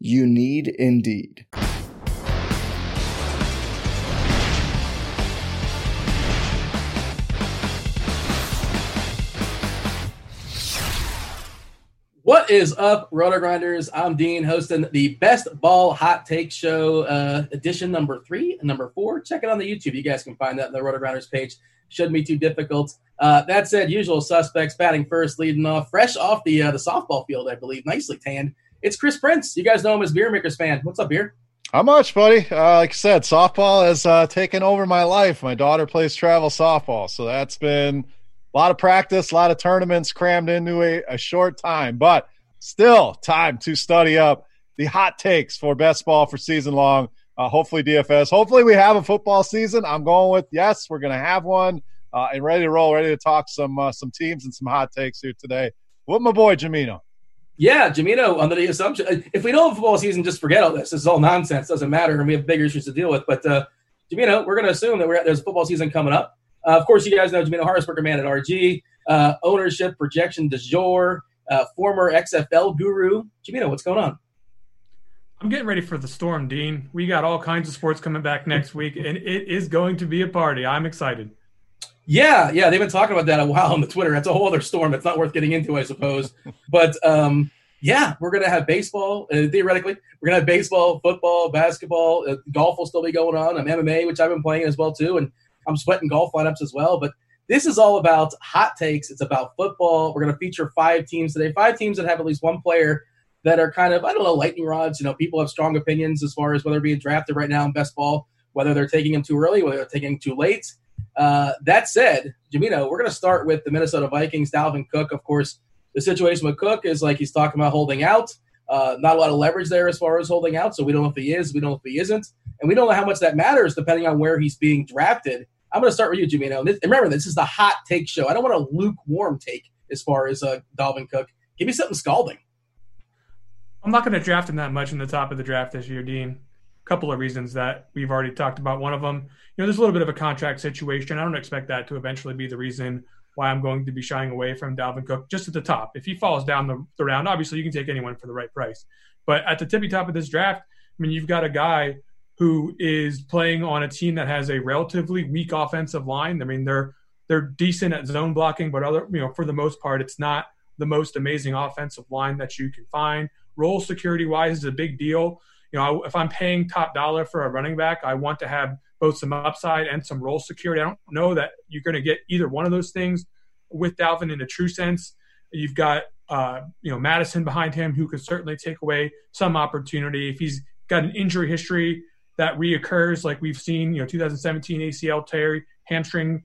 You need Indeed. What is up, Roto Grinders? I'm Dean, hosting the Best Ball Hot Take Show, uh, edition number three number four. Check it on the YouTube. You guys can find that on the Roto Grinders page. Shouldn't be too difficult. Uh, that said, usual suspects batting first, leading off, fresh off the uh, the softball field, I believe, nicely tanned. It's Chris Prince. You guys know him as Beer Makers fan. What's up, Beer? How much, buddy? Uh, like I said, softball has uh, taken over my life. My daughter plays travel softball, so that's been a lot of practice, a lot of tournaments crammed into a, a short time, but still time to study up the hot takes for best ball for season long. Uh, hopefully, DFS. Hopefully, we have a football season. I'm going with yes, we're going to have one uh, and ready to roll, ready to talk some uh, some teams and some hot takes here today. With my boy Jamino. Yeah, Jamino, under the assumption, if we don't have football season, just forget all this. This is all nonsense. Doesn't matter. And we have bigger issues to deal with. But, uh, Jamino, we're going to assume that at, there's a football season coming up. Uh, of course, you guys know Jamino Harrisberger, man at RG, uh, ownership, projection de jour, uh, former XFL guru. Jamino, what's going on? I'm getting ready for the storm, Dean. We got all kinds of sports coming back next week, and it is going to be a party. I'm excited. Yeah, yeah, they've been talking about that a while on the Twitter. That's a whole other storm. It's not worth getting into, I suppose. But um, yeah, we're gonna have baseball. Uh, theoretically, we're gonna have baseball, football, basketball. Uh, golf will still be going on. I'm MMA, which I've been playing as well too, and I'm sweating golf lineups as well. But this is all about hot takes. It's about football. We're gonna feature five teams today. Five teams that have at least one player that are kind of I don't know lightning rods. You know, people have strong opinions as far as whether being drafted right now in best ball, whether they're taking them too early, whether they're taking him too late. Uh, that said, Jamino, we're going to start with the Minnesota Vikings. Dalvin Cook, of course, the situation with Cook is like he's talking about holding out. Uh, not a lot of leverage there as far as holding out, so we don't know if he is, we don't know if he isn't, and we don't know how much that matters depending on where he's being drafted. I'm going to start with you, Jamino. This, remember, this is the hot take show. I don't want a lukewarm take as far as uh, Dalvin Cook. Give me something scalding. I'm not going to draft him that much in the top of the draft this year, Dean couple of reasons that we've already talked about. One of them, you know, there's a little bit of a contract situation. I don't expect that to eventually be the reason why I'm going to be shying away from Dalvin Cook just at the top. If he falls down the, the round, obviously you can take anyone for the right price. But at the tippy top of this draft, I mean, you've got a guy who is playing on a team that has a relatively weak offensive line. I mean, they're they're decent at zone blocking, but other you know for the most part, it's not the most amazing offensive line that you can find. Role security wise is a big deal you know, if I'm paying top dollar for a running back, I want to have both some upside and some role security. I don't know that you're going to get either one of those things with Dalvin in a true sense. You've got uh, you know Mattison behind him who could certainly take away some opportunity if he's got an injury history that reoccurs like we've seen. You know, 2017 ACL tear, hamstring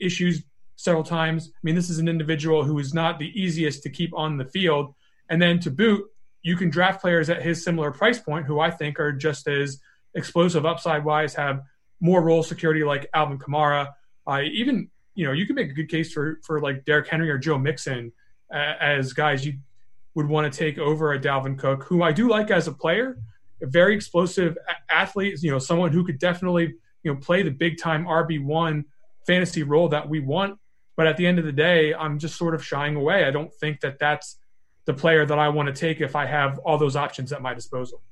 issues several times. I mean, this is an individual who is not the easiest to keep on the field. And then to boot, you can draft players at his similar price point who I think are just as explosive upside wise, have more role security like Alvin Kamara. Uh, even you know you can make a good case for for like Derrick Henry or Joe Mixon uh, as guys you would want to take over a Dalvin Cook, who I do like as a player, a very explosive athlete. You know, someone who could definitely you know play the big time RB one fantasy role that we want. But at the end of the day, I'm just sort of shying away. I don't think that that's the player that I want to take if I have all those options at my disposal.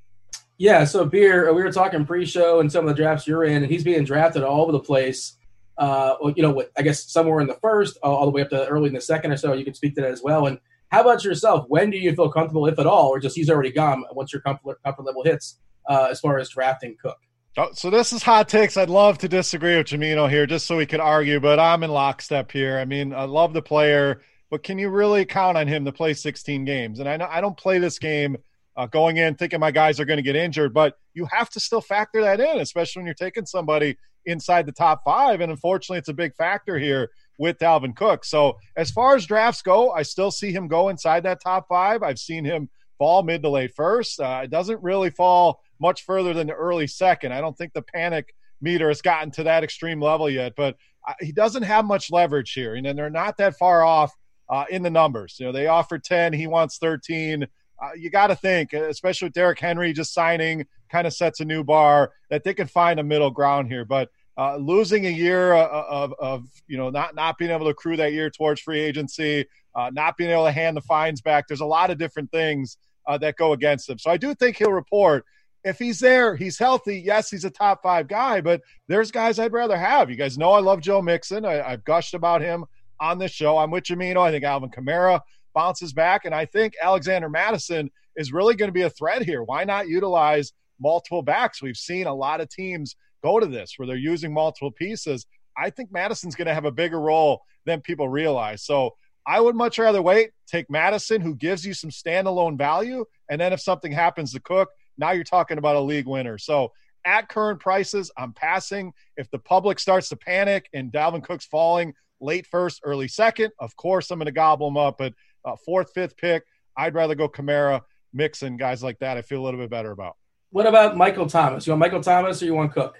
Yeah, so Beer, uh, we were talking pre-show and some of the drafts you're in, and he's being drafted all over the place. Uh, you know, I guess somewhere in the first, all the way up to early in the second or so. You can speak to that as well. And how about yourself? When do you feel comfortable, if at all, or just he's already gone once your comfort, comfort level hits uh, as far as drafting Cook? Oh, so this is hot takes. I'd love to disagree with Jamino here, just so we could argue, but I'm in lockstep here. I mean, I love the player, but can you really count on him to play 16 games? And I know I don't play this game uh, going in thinking my guys are going to get injured, but you have to still factor that in, especially when you're taking somebody inside the top five. And unfortunately, it's a big factor here with Dalvin Cook. So as far as drafts go, I still see him go inside that top five. I've seen him fall mid to late first. Uh, it doesn't really fall much further than the early second. I don't think the panic meter has gotten to that extreme level yet, but uh, he doesn't have much leverage here, and they're not that far off uh, in the numbers. You know, they offer ten, he wants thirteen. Uh, you got to think, especially with Derrick Henry just signing, kind of sets a new bar that they can find a middle ground here. But uh, losing a year of, of, of, you know not not being able to accrue that year towards free agency, uh, not being able to hand the fines back. There's a lot of different things uh, that go against him. So I do think he'll report if he's there, he's healthy. Yes, he's a top five guy, but there's guys I'd rather have. You guys know I love Joe Mixon. I, have gushed about him on this show. I'm with Jamino. I think Alvin Kamara bounces back, and I think Alexander Mattison is really going to be a threat here. Why not utilize multiple backs? We've seen a lot of teams go to this where they're using multiple pieces. I think Mattison's going to have a bigger role than people realize. So I would much rather wait, take Mattison, who gives you some standalone value, and then if something happens to Cook, now you're talking about a league winner. So at current prices, I'm passing. If the public starts to panic and Dalvin Cook's falling late first, early second, of course I'm going to gobble them up. But uh, fourth, fifth pick, I'd rather go Kamara, Mixon, guys like that. I feel a little bit better about. What about Michael Thomas? You want Michael Thomas or you want Cook?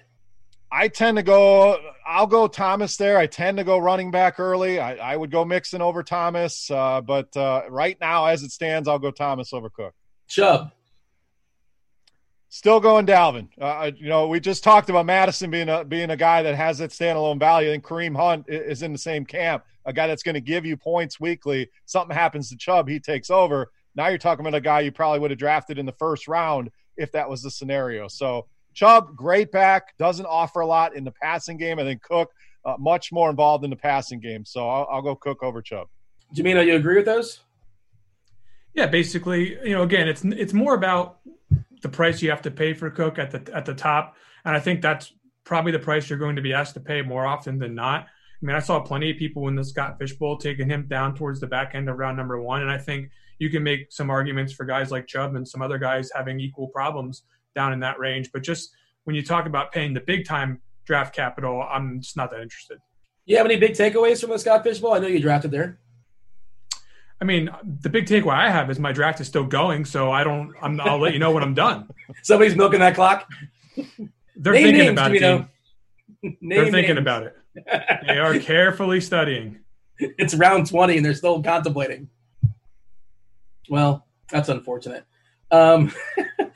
I tend to go. I'll go Thomas there. I tend to go running back early. I, I would go Mixon over Thomas, uh, but uh, right now, as it stands, I'll go Thomas over Cook. Chubb. Still going Dalvin. Uh, you know, we just talked about Mattison being a being a guy that has that standalone value, and Kareem Hunt is in the same camp. A guy that's going to give you points weekly. Something happens to Chubb, he takes over. Now you're talking about a guy you probably would have drafted in the first round if that was the scenario. So Chubb, great back, doesn't offer a lot in the passing game. I think Cook uh, much more involved in the passing game. So I'll, I'll go Cook over Chubb. Jamino, you agree with those? Yeah, basically, you know, again, it's it's more about the price you have to pay for Cook at the at the top, and I think that's probably the price you're going to be asked to pay more often than not. I mean, I saw plenty of people in the Scott Fish Bowl taking him down towards the back end of round number one, and I think you can make some arguments for guys like Chubb and some other guys having equal problems down in that range. But just when you talk about paying the big time draft capital, I'm just not that interested. You have any big takeaways from the Scott Fish Bowl? I know you drafted there. I mean, the big takeaway I have is my draft is still going, so I don't. I'm, I'll let you know when I'm done. Somebody's milking that clock. They're Name thinking names, about it. They're thinking names. about it. they are carefully studying. It's round twenty, and they're still contemplating. Well, that's unfortunate. Um,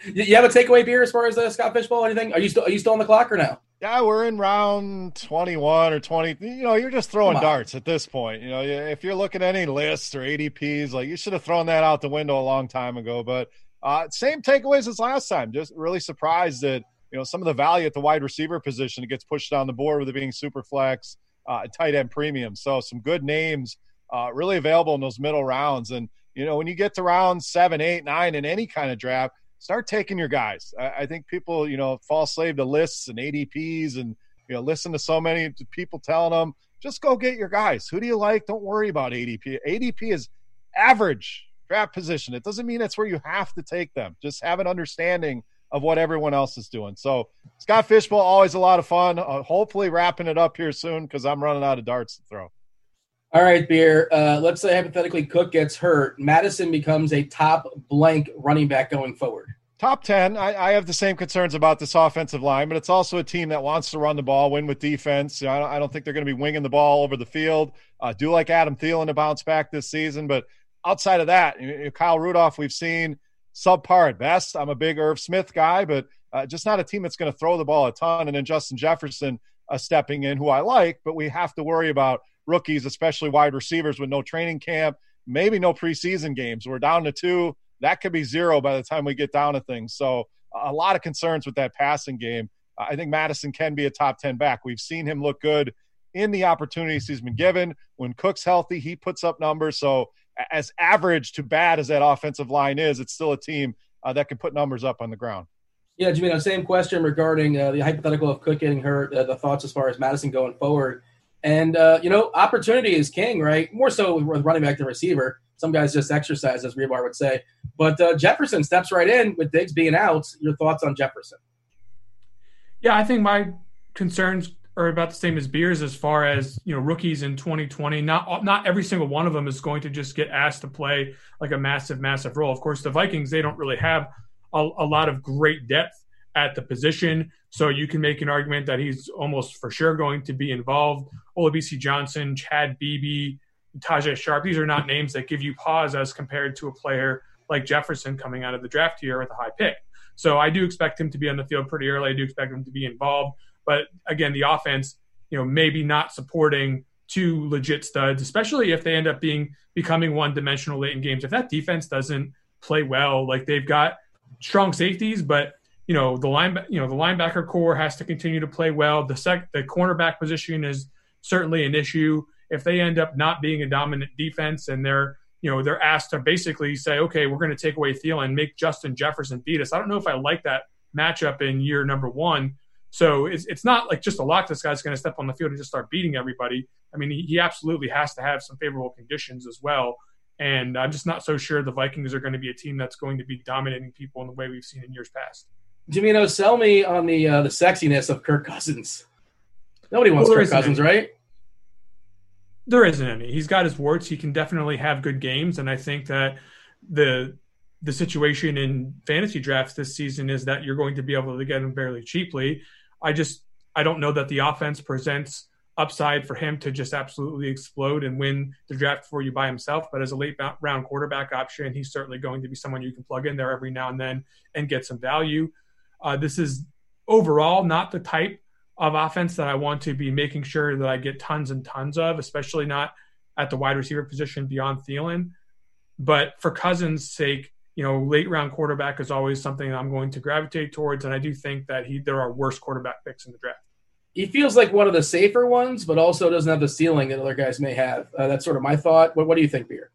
you have a takeaway beer as far as the Scott Fish Bowl? Anything? Are you still are you still on the clock or no? Yeah, we're in round 21 or 20. You know, you're just throwing darts at this point. You know, if you're looking at any lists or ADPs, like you should have thrown that out the window a long time ago. But uh, same takeaways as last time. Just really surprised that, you know, some of the value at the wide receiver position gets pushed down the board with it being super flex, uh, tight end premium. So some good names uh, really available in those middle rounds. And, you know, when you get to round seven, eight, nine in any kind of draft, start taking your guys. I, I, think people, you know, fall slave to lists and ADPs and, you know, listen to so many people telling them, just go get your guys. Who do you like? Don't worry about ADP. ADP is average draft position. It doesn't mean that's where you have to take them. Just have an understanding of what everyone else is doing. So Scott Fishbowl, always a lot of fun. Uh, hopefully wrapping it up here soon because I'm running out of darts to throw. All right, Beer. Uh, let's say hypothetically Cook gets hurt. Mattison becomes a top blank running back going forward. Top 10. I, I, have the same concerns about this offensive line, but it's also a team that wants to run the ball, win with defense. I don't, I don't think they're going to be winging the ball over the field. Uh, do like Adam Thielen to bounce back this season, but outside of that, you know, Kyle Rudolph, we've seen subpar at best. I'm a big Irv Smith guy, but uh, just not a team that's going to throw the ball a ton. And then Justin Jefferson uh, stepping in, who I like, but we have to worry about rookies, especially wide receivers with no training camp, maybe no preseason games. We're down to two. That could be zero by the time we get down to things. So a lot of concerns with that passing game. I think Mattison can be a top 10 back. We've seen him look good in the opportunities he's been given. When Cook's healthy, he puts up numbers. So as average to bad as that offensive line is, it's still a team uh, that can put numbers up on the ground. Yeah, Jamino, same question regarding uh, the hypothetical of Cook getting hurt, uh, the thoughts as far as Mattison going forward. And, uh, you know, opportunity is king, right? More so with running back than receiver. Some guys just exercise, as Rebar would say. But uh, Jefferson steps right in with Diggs being out. Your thoughts on Jefferson? Yeah, I think my concerns are about the same as Beers as far as you know rookies in 2020. Not not every single one of them is going to just get asked to play like a massive, massive role. Of course, the Vikings they don't really have a, a lot of great depth at the position, so you can make an argument that he's almost for sure going to be involved. Olabisi Johnson, Chad Beebe, Tajae Sharpe. These are not names that give you pause as compared to a player like Jefferson coming out of the draft here with a high pick. So I do expect him to be on the field pretty early. I do expect him to be involved. But again, the offense, you know, maybe not supporting two legit studs, especially if they end up being becoming one dimensional late in games. If that defense doesn't play well, like they've got strong safeties, but you know the line, you know the linebacker core has to continue to play well. The sec, the cornerback position is certainly an issue. If they end up not being a dominant defense and they're you know they're asked to basically say, okay, we're going to take away Thielen, make Justin Jefferson beat us. I don't know if I like that matchup in year number one so it's, it's not like just a lock this guy's going to step on the field and just start beating everybody. I mean, he, he absolutely has to have some favorable conditions as well. And I'm just not so sure the Vikings are going to be a team that's going to be dominating people in the way we've seen in years past. Jamino, sell me on the uh, the sexiness of Kirk Cousins. Nobody wants well, Kirk Cousins, any. right? There isn't any. He's got his warts. He can definitely have good games, and I think that the the situation in fantasy drafts this season is that you're going to be able to get him fairly cheaply. I just I don't know that the offense presents upside for him to just absolutely explode and win the draft for you by himself. But as a late round quarterback option, he's certainly going to be someone you can plug in there every now and then and get some value. Uh, this is overall not the type of offense that I want to be making sure that I get tons and tons of, especially not at the wide receiver position beyond Thielen. But for Cousins' sake, you know, late round quarterback is always something I'm going to gravitate towards, and I do think that he there are worse quarterback picks in the draft. He feels like one of the safer ones, but also doesn't have the ceiling that other guys may have. Uh, that's sort of my thought. What, what do you think, Beer?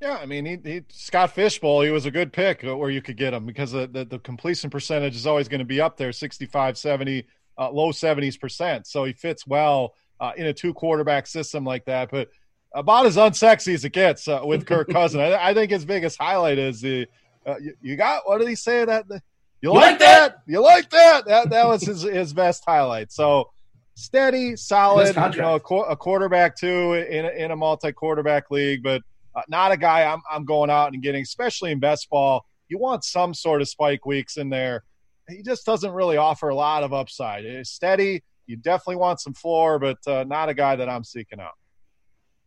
Yeah, I mean, he, he Scott Fishbowl, he was a good pick where you could get him because the, the, the completion percentage is always going to be up there 65, 70, uh, low 70s percent. So he fits well uh, in a two quarterback system like that. But about as unsexy as it gets uh, with Kirk Cousin. I, I, think his biggest highlight is the uh, you, you, got what did he say that you, you like, like that? that? You like that? That that was his his best highlight. So steady, solid, you know, a, a, quarterback too in a, in a multi quarterback league, but uh, not a guy I'm I'm going out and getting, especially in best ball. You want some sort of spike weeks in there. He just doesn't really offer a lot of upside. It's steady. You definitely want some floor, but uh, not a guy that I'm seeking out.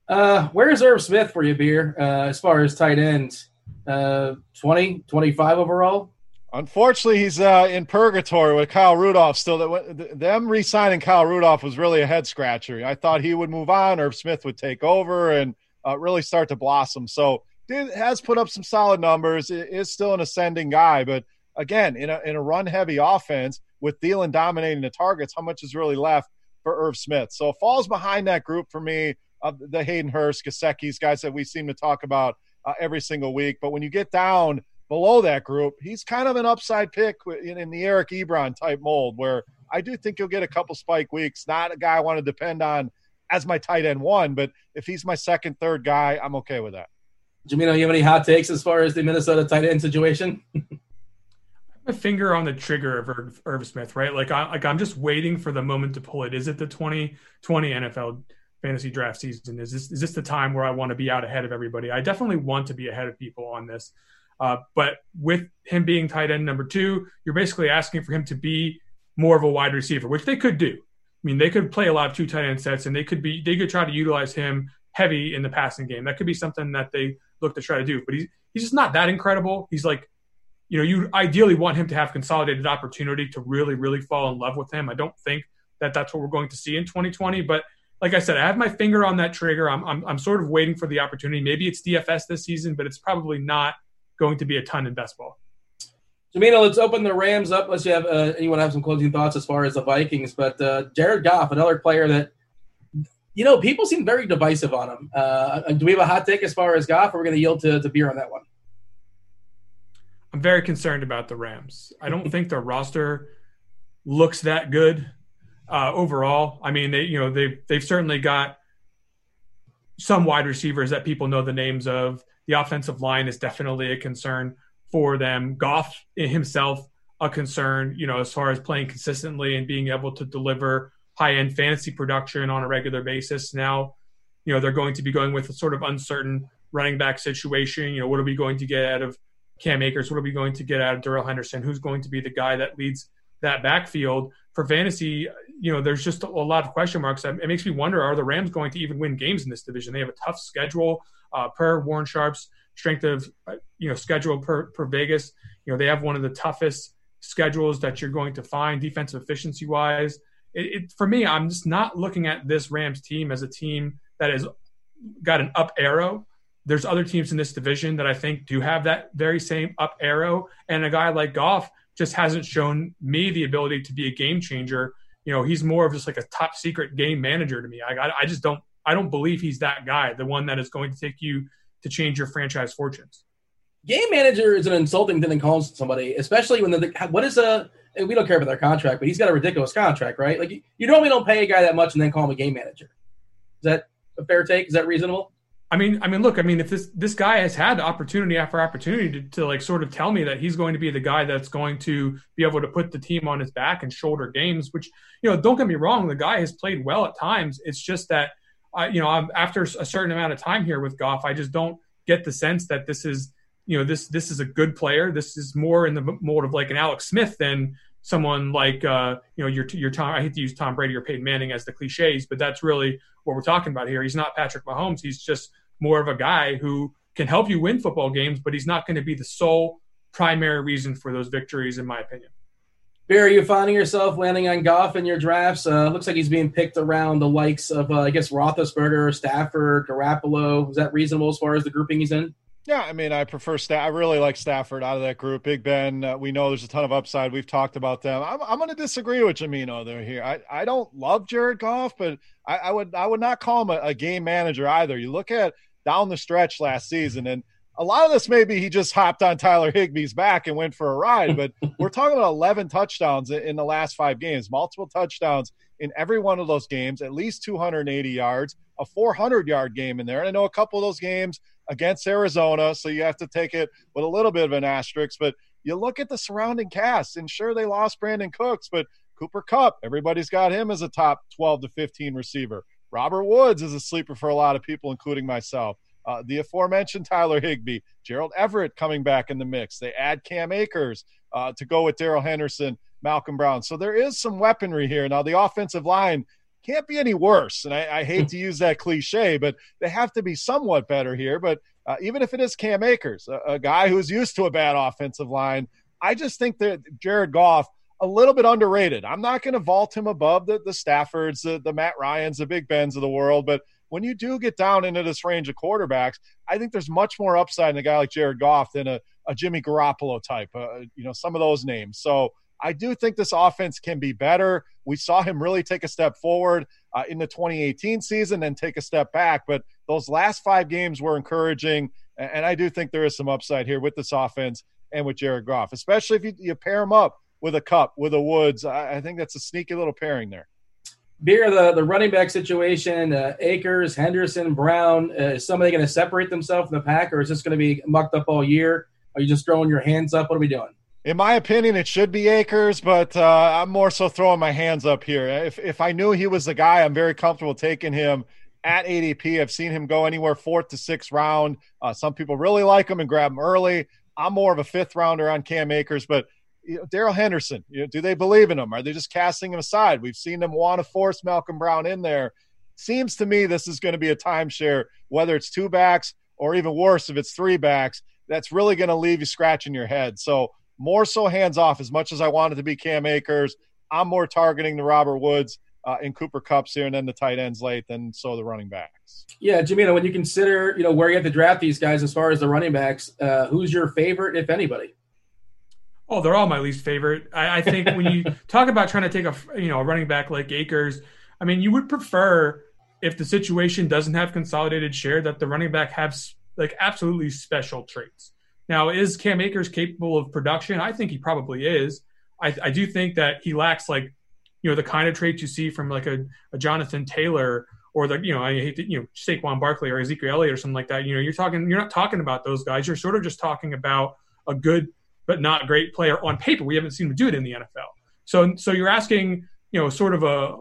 Uh, where's Irv Smith for you, Beer, uh, as far as tight ends? Uh, 20, 25 overall? Unfortunately, he's uh, in purgatory with Kyle Rudolph. Still, that them re-signing Kyle Rudolph was really a head scratcher. I thought he would move on, Irv Smith would take over and uh, really start to blossom. So, did, has put up some solid numbers. Is still an ascending guy, but again, in a in a run-heavy offense with Thielen dominating the targets, how much is really left for Irv Smith? So, falls behind that group for me of the Hayden Hurst, Gesicki's guys that we seem to talk about uh, every single week. But when you get down below that group, he's kind of an upside pick in, in the Eric Ebron type mold, where I do think he'll get a couple spike weeks. Not a guy I want to depend on as my tight end one, but if he's my second, third guy, I'm okay with that. Jamino, you have any hot takes as far as the Minnesota tight end situation? my finger on the trigger of Irv, Irv Smith, right? Like I like I'm just waiting for the moment to pull it. Is it the 2020 NFL fantasy draft season? Is this is this the time where I want to be out ahead of everybody? I definitely want to be ahead of people on this. Uh, but with him being tight end number two, you're basically asking for him to be more of a wide receiver, which they could do. I mean, they could play a lot of two tight end sets, and they could be they could try to utilize him heavy in the passing game. That could be something that they look to try to do. But he's he's just not that incredible. He's like, you know, you ideally want him to have consolidated opportunity to really really fall in love with him. I don't think that that's what we're going to see in 2020, but like I said, I have my finger on that trigger. I'm, I'm, I'm sort of waiting for the opportunity. Maybe it's DFS this season, but it's probably not going to be a ton in best ball. Jamino, let's open the Rams up. Let's you have uh, anyone have some closing thoughts as far as the Vikings. But uh, Jared Goff, another player that you know people seem very divisive on him. Uh, do we have a hot take as far as Goff, or are we going to yield to, to beer on that one? I'm very concerned about the Rams. I don't think their roster looks that good uh, overall. I mean, they you know they've they've certainly got some wide receivers that people know the names of. The offensive line is definitely a concern for them. Goff himself a concern, you know, as far as playing consistently and being able to deliver high end fantasy production on a regular basis. Now, you know, they're going to be going with a sort of uncertain running back situation. You know, what are we going to get out of Cam Akers? What are we going to get out of Darrell Henderson? Who's going to be the guy that leads that backfield? For fantasy, you know, there's just a lot of question marks. It makes me wonder: Are the Rams going to even win games in this division? They have a tough schedule uh, per Warren Sharp's strength of uh, you know schedule per per Vegas. You know, they have one of the toughest schedules that you're going to find defensive efficiency wise. It, it, for me, I'm just not looking at this Rams team as a team that has got an up arrow. There's other teams in this division that I think do have that very same up arrow, and a guy like Goff just hasn't shown me the ability to be a game changer. You know, he's more of just like a top secret game manager to me. I, I, I just don't I don't believe he's that guy, the one that is going to take you to change your franchise fortunes game manager is an insulting thing to call somebody, especially when the what is a we don't care about their contract, but he's got a ridiculous contract, right? Like you normally don't pay a guy that much and then call him a game manager. Is that a fair take? Is that reasonable? I mean, I mean, look, I mean, if this this guy has had opportunity after opportunity to, to like sort of tell me that he's going to be the guy that's going to be able to put the team on his back and shoulder games, which you know, don't get me wrong, the guy has played well at times. It's just that, you know, I'm, after a certain amount of time here with Goff, I just don't get the sense that this is you know this this is a good player. This is more in the mold of like an Alex Smith than someone like uh, you know your your Tom. I hate to use Tom Brady or Peyton Manning as the cliches, but that's really what we're talking about here. He's not Patrick Mahomes. He's just more of a guy who can help you win football games, but he's not going to be the sole primary reason for those victories, in my opinion. Barry, you finding yourself landing on Goff in your drafts? Uh, looks like he's being picked around the likes of, uh, I guess, Roethlisberger, Stafford, Garoppolo. Is that reasonable as far as the grouping he's in? Yeah, I mean, I prefer Staff. I really like Stafford out of that group. Big Ben, uh, we know there's a ton of upside. We've talked about them. I'm, I'm going to disagree with Jamino there here. I, I don't love Jared Goff, but I, I would I would not call him a, a, game manager either. You look at down the stretch last season, and a lot of this maybe he just hopped on Tyler Higbee's back and went for a ride. But we're talking about 11 touchdowns in the last five games, multiple touchdowns in every one of those games, at least 280 yards, a 400 yard game in there. And I know a couple of those games against Arizona, so you have to take it with a little bit of an asterisk. But you look at the surrounding cast, and sure, they lost Brandin Cooks, but Cooper Kupp, everybody's got him as a top 12 to 15 receiver. Robert Woods is a sleeper for a lot of people, including myself. Uh, the aforementioned Tyler Higbee, Gerald Everett coming back in the mix. They add Cam Akers uh, to go with Darrell Henderson, Malcolm Brown. So there is some weaponry here. Now, the offensive line can't be any worse. And I, I hate to use that cliche, but they have to be somewhat better here. But uh, even if it is Cam Akers, a, a, guy who's used to a bad offensive line, I just think that Jared Goff a little bit underrated. I'm not going to vault him above the, the Staffords, the, the Matt Ryans, the Big Bens of the world, but when you do get down into this range of quarterbacks, I think there's much more upside in a guy like Jared Goff than a, a Jimmy Garoppolo type, uh, you know, some of those names. So I do think this offense can be better. We saw him really take a step forward uh, in the 2018 season and take a step back, but those last five games were encouraging. And I do think there is some upside here with this offense and with Jared Goff, especially if you, you pair him up with a Kupp, with a Woods. I, I think that's a sneaky little pairing there. Beer, the, the running back situation, uh, Akers, Henderson, Brown, uh, is somebody going to separate themselves from the pack, or is this going to be mucked up all year? Are you just throwing your hands up? What are we doing? In my opinion, it should be Akers, but uh, I'm more so throwing my hands up here. If if I knew he was the guy, I'm very comfortable taking him at ADP. I've seen him go anywhere fourth to sixth round. Uh, some people really like him and grab him early. I'm more of a fifth rounder on Cam Akers, but you know, Darrell Henderson, you know, do they believe in him? Are they just casting him aside? We've seen them want to force Malcolm Brown in there. Seems to me this is going to be a timeshare, whether it's two backs or even worse, if it's three backs, that's really going to leave you scratching your head. So more so hands off. As much as I wanted to be Cam Akers, I'm more targeting the Robert Woods uh, and Cooper Kupps here, and then the tight ends late, than so the running backs. Yeah, Jamino, when you consider you know where you have to draft these guys as far as the running backs, uh, who's your favorite, if anybody? Oh, they're all my least favorite. I, I think when you talk about trying to take a you know a running back like Akers, I mean you would prefer if the situation doesn't have consolidated share that the running back has like absolutely special traits. Now, is Cam Akers capable of production? I think he probably is. I, I do think that he lacks like, you know, the kind of traits you see from like a, a Jonathan Taylor or the, you know, I hate to, you know, Saquon Barkley or Ezekiel Elliott or something like that. You know, you're talking, you're not talking about those guys. You're sort of just talking about a good but not great player on paper. We haven't seen him do it in the NFL. So, so you're asking, you know, sort of a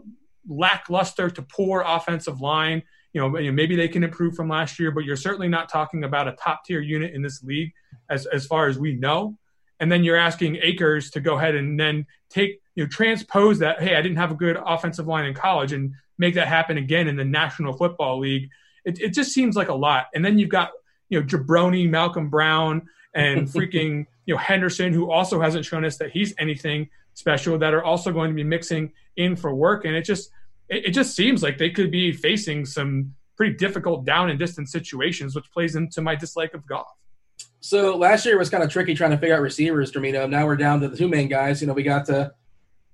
lackluster to poor offensive line. You know, maybe they can improve from last year, but you're certainly not talking about a top tier unit in this league as as far as we know. And then you're asking Akers to go ahead and then take you know transpose that. Hey, I didn't have a good offensive line in college, and make that happen again in the National Football League. It, it just seems like a lot. And then you've got you know Jabroni, Malcolm Brown, and freaking you know Henderson, who also hasn't shown us that he's anything special, that are also going to be mixing in for work. And it just it, it just seems like they could be facing some pretty difficult down and distance situations, which plays into my dislike of Goff. So last year was kind of tricky trying to figure out receivers, Jamino. Now we're down to the two main guys. You know, we got to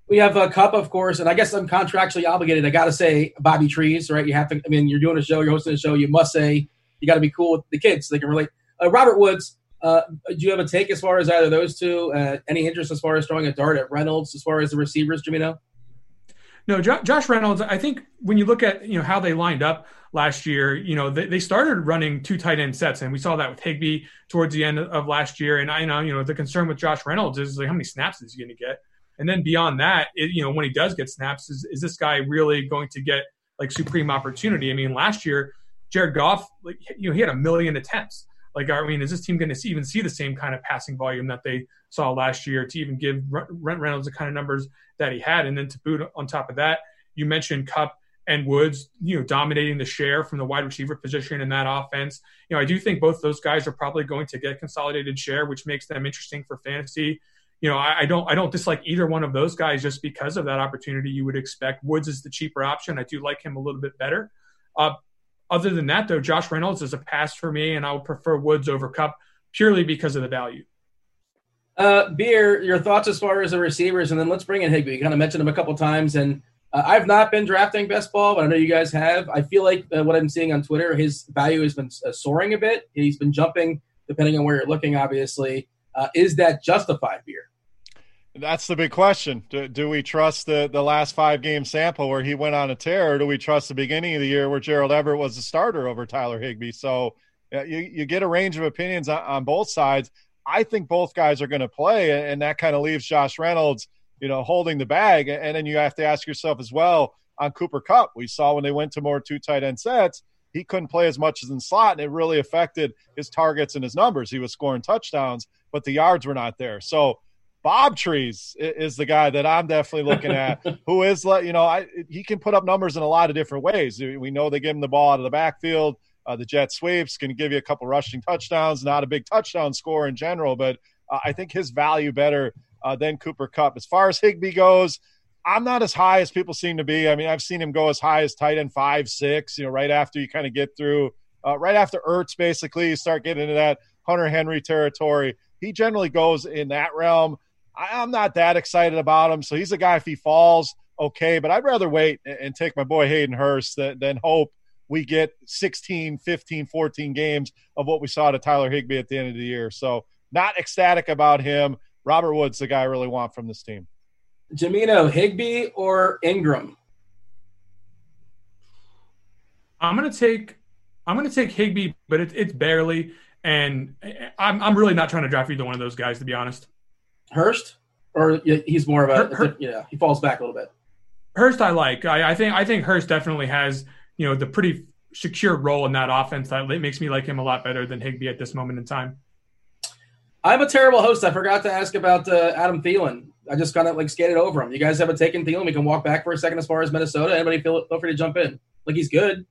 we have a Kupp, of course, and I guess I'm contractually obligated. I got to say Bobby Trees, right? You have to. I mean, you're doing a show, you're hosting a show. You must say you got to be cool with the kids so they can relate. Uh, Robert Woods, uh, do you have a take as far as either those two? Uh, any interest as far as throwing a dart at Reynolds as far as the receivers, Jamino? No, jo- Josh Reynolds. I think when you look at you know how they lined up last year, you know they, they started running two tight end sets, and we saw that with Higbee towards the end of last year. And I know you know the concern with Josh Reynolds is like how many snaps is he going to get, and then beyond that, it, you know when he does get snaps, is is this guy really going to get like supreme opportunity? I mean, last year Jared Goff, like you know, he had a million attempts. Like, I mean, is this team going to even see the same kind of passing volume that they saw last year to even give Rent Reynolds the kind of numbers that he had? And then to boot on top of that, you mentioned Kupp and Woods, you know, dominating the share from the wide receiver position in that offense. You know, I do think both those guys are probably going to get consolidated share, which makes them interesting for fantasy. You know, I, I don't I don't dislike either one of those guys just because of that opportunity. You would expect Woods is the cheaper option. I do like him a little bit better. Uh, other than that, though, Josh Reynolds is a pass for me, and I would prefer Woods over Kupp purely because of the value. Uh, Beer, your thoughts as far as the receivers, and then let's bring in Higby. You kind of mentioned him a couple times, and uh, I've not been drafting best ball, but I know you guys have. I feel like uh, what I'm seeing on Twitter, his value has been uh, soaring a bit. He's been jumping, depending on where you're looking. Obviously, uh, is that justified, Beer? That's the big question. Do, do, we trust the, the last five game sample where he went on a tear, do we trust the beginning of the year where Gerald Everett was the starter over Tyler Higbee? So you, you get a range of opinions on, on both sides. I think both guys are going to play, and that kind of leaves Josh Reynolds, you know, holding the bag. And then you have to ask yourself as well on Cooper Kupp. We saw when they went to more two tight end sets, he couldn't play as much as in slot, and it really affected his targets and his numbers. He was scoring touchdowns, but the yards were not there. So Bob Trees is the guy that I'm definitely looking at. who is, you know, I, he can put up numbers in a lot of different ways. We know they give him the ball out of the backfield. Uh, the jet sweeps can give you a couple rushing touchdowns. Not a big touchdown score in general, but uh, I think his value better uh, than Cooper Kupp. As far as Higbee goes, I'm not as high as people seem to be. I mean, I've seen him go as high as tight end five, six. You know, right after you kind of get through, uh, right after Ertz, basically, you start getting into that Hunter Henry territory. He generally goes in that realm. I, am not that excited about him. So he's a guy, if he falls, okay. But I'd rather wait and, and take my boy Hayden Hurst than, than hope we get 16, 15, 14 games of what we saw to Tyler Higbee at the end of the year. So not ecstatic about him. Robert Woods, the guy I really want from this team. Jamino, Higbee or Ingram? I'm gonna take I'm gonna take Higbee, but it, it's barely, and I'm I'm really not trying to draft either one of those guys to be honest. Hurst, or he's more of a, Hur- yeah, he falls back a little bit. Hurst, I like. I, I think I think Hurst definitely has you know the pretty secure role in that offense that makes me like him a lot better than Higbee at this moment in time. I'm a terrible host. I forgot to ask about uh, Adam Thielen. I just kind of like skated over him. You guys haven't taken Thielen. We can walk back for a second as far as Minnesota. Anybody feel, feel free to jump in. Like he's good.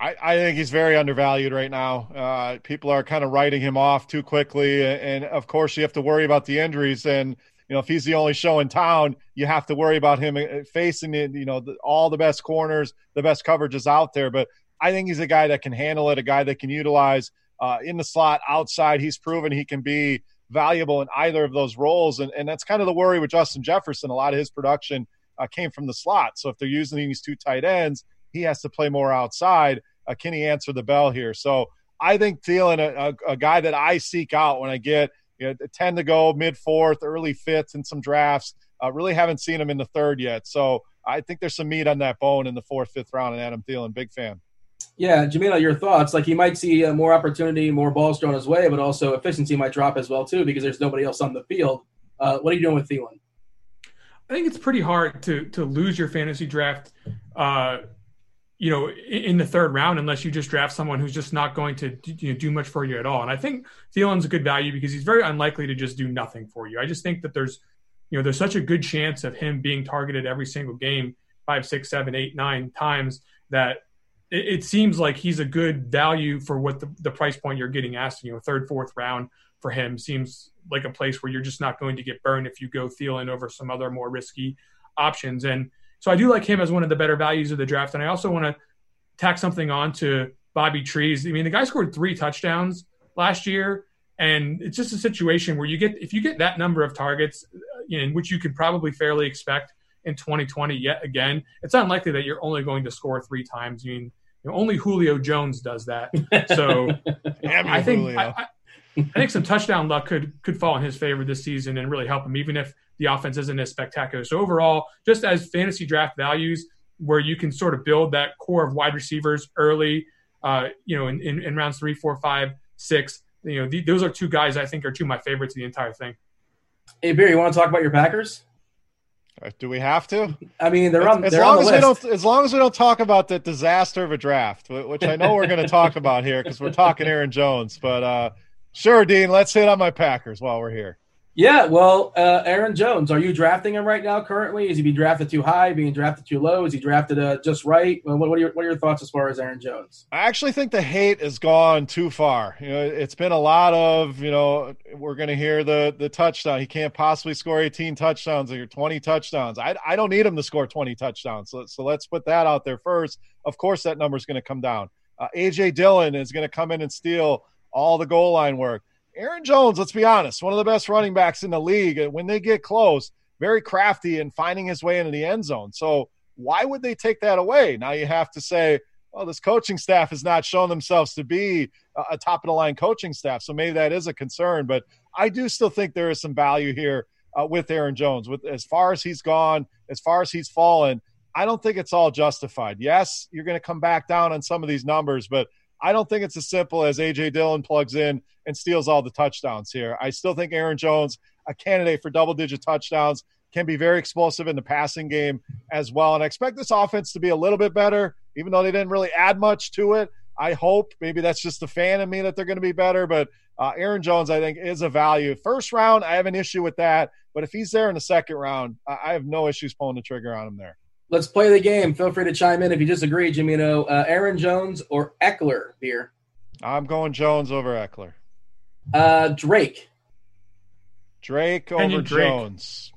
I, I think he's very undervalued right now. Uh, people are kind of writing him off too quickly, and of course, you have to worry about the injuries. And you know, if he's the only show in town, you have to worry about him uh, facing. You know, the, all the best corners, the best coverages out there. But I think he's a guy that can handle it, a guy that can utilize uh, in the slot, outside. He's proven he can be valuable in either of those roles, and and that's kind of the worry with Justin Jefferson. A lot of his production uh, came from the slot. So if they're using these two tight ends, he has to play more outside uh, can he answer the bell here? So I think Thielen, a, a, a guy that I seek out when I get you know, tend to go mid fourth, early fifth in some drafts. Uh, really haven't seen him in the third yet. So I think there's some meat on that bone in the fourth, fifth round. And Adam Thielen, big fan. Yeah, Jamino, your thoughts? Like he might see uh, more opportunity, more balls thrown his way, but also efficiency might drop as well too because there's nobody else on the field. Uh, what are you doing with Thielen? I think it's pretty hard to to lose your fantasy draft, uh, you know, in, the third round unless you just draft someone who's just not going to you know, do much for you at all. And I think Thielen's a good value because he's very unlikely to just do nothing for you. I just think that there's, you know, there's such a good chance of him being targeted every single game, five, six, seven, eight, nine times that it, it seems like he's a good value for what the, the price point you're getting asked. You know, third, fourth round for him seems like a place where you're just not going to get burned if you go Thielen over some other more risky options. And so I do like him as one of the better values of the draft. And I also want to tack something on to Bobby Trees. I mean, the guy scored three touchdowns last year. And it's just a situation where you get, if you get that number of targets, uh, in which you can probably fairly expect in 2020 yet again, it's unlikely that you're only going to score three times. I mean, you know, only Julio Jones does that. So I think I, I think some touchdown luck could could fall in his favor this season and really help him, even if the offense isn't as spectacular. So overall, just as fantasy draft values, where you can sort of build that core of wide receivers early, uh, you know, in, in, in, rounds three, four, five, six. You know, the, those are two guys I think are two of my favorites of the entire thing. Hey, Beer, you want to talk about your Packers? Uh, do we have to? I mean, they're on. As, they're long on as we don't, as long as we don't talk about the disaster of a draft, which I know we're going to talk about here because we're talking Aaron Jones. But uh, Sure, Dean. Let's hit on my Packers while we're here. Yeah, well, uh, Aaron Jones, are you drafting him right now? Currently, is he being drafted too high, being drafted too low? Is he drafted uh, just right? What, what, are your What are your thoughts as far as Aaron Jones? I actually think the hate has gone too far. You know, it's been a lot of you know we're going to hear the the touchdown. He can't possibly score 18 touchdowns or 20 touchdowns. I I don't need him to score 20 touchdowns. So so let's put that out there first. Of course, that number is going to come down. Uh, AJ Dillon is going to come in and steal all the goal line work. Aaron Jones, let's be honest, one of the best running backs in the league. When they get close, very crafty and finding his way into the end zone. So why would they take that away? Now you have to say, well, this coaching staff has not shown themselves to be a top of the line coaching staff. So maybe that is a concern. But I do still think there is some value here uh, with Aaron Jones. With as far as he's gone, as far as he's fallen, I don't think it's all justified. Yes, you're going to come back down on some of these numbers, but I don't think it's as simple as AJ Dillon plugs in and steals all the touchdowns here. I still think Aaron Jones, a candidate for double digit touchdowns, can be very explosive in the passing game as well. And I expect this offense to be a little bit better, even though they didn't really add much to it. I hope maybe that's just the fan in me that they're going to be better. But uh, Aaron Jones, I think, is a value. First round, I have an issue with that. But if he's there in the second round, I have no issues pulling the trigger on him there let's play the game. Feel free to chime in if you disagree, Jimmy. You know, uh, Aaron Jones or Ekeler beer. I'm going Jones over Ekeler. Uh, Drake. Drake Kenyon over Drake. Jones.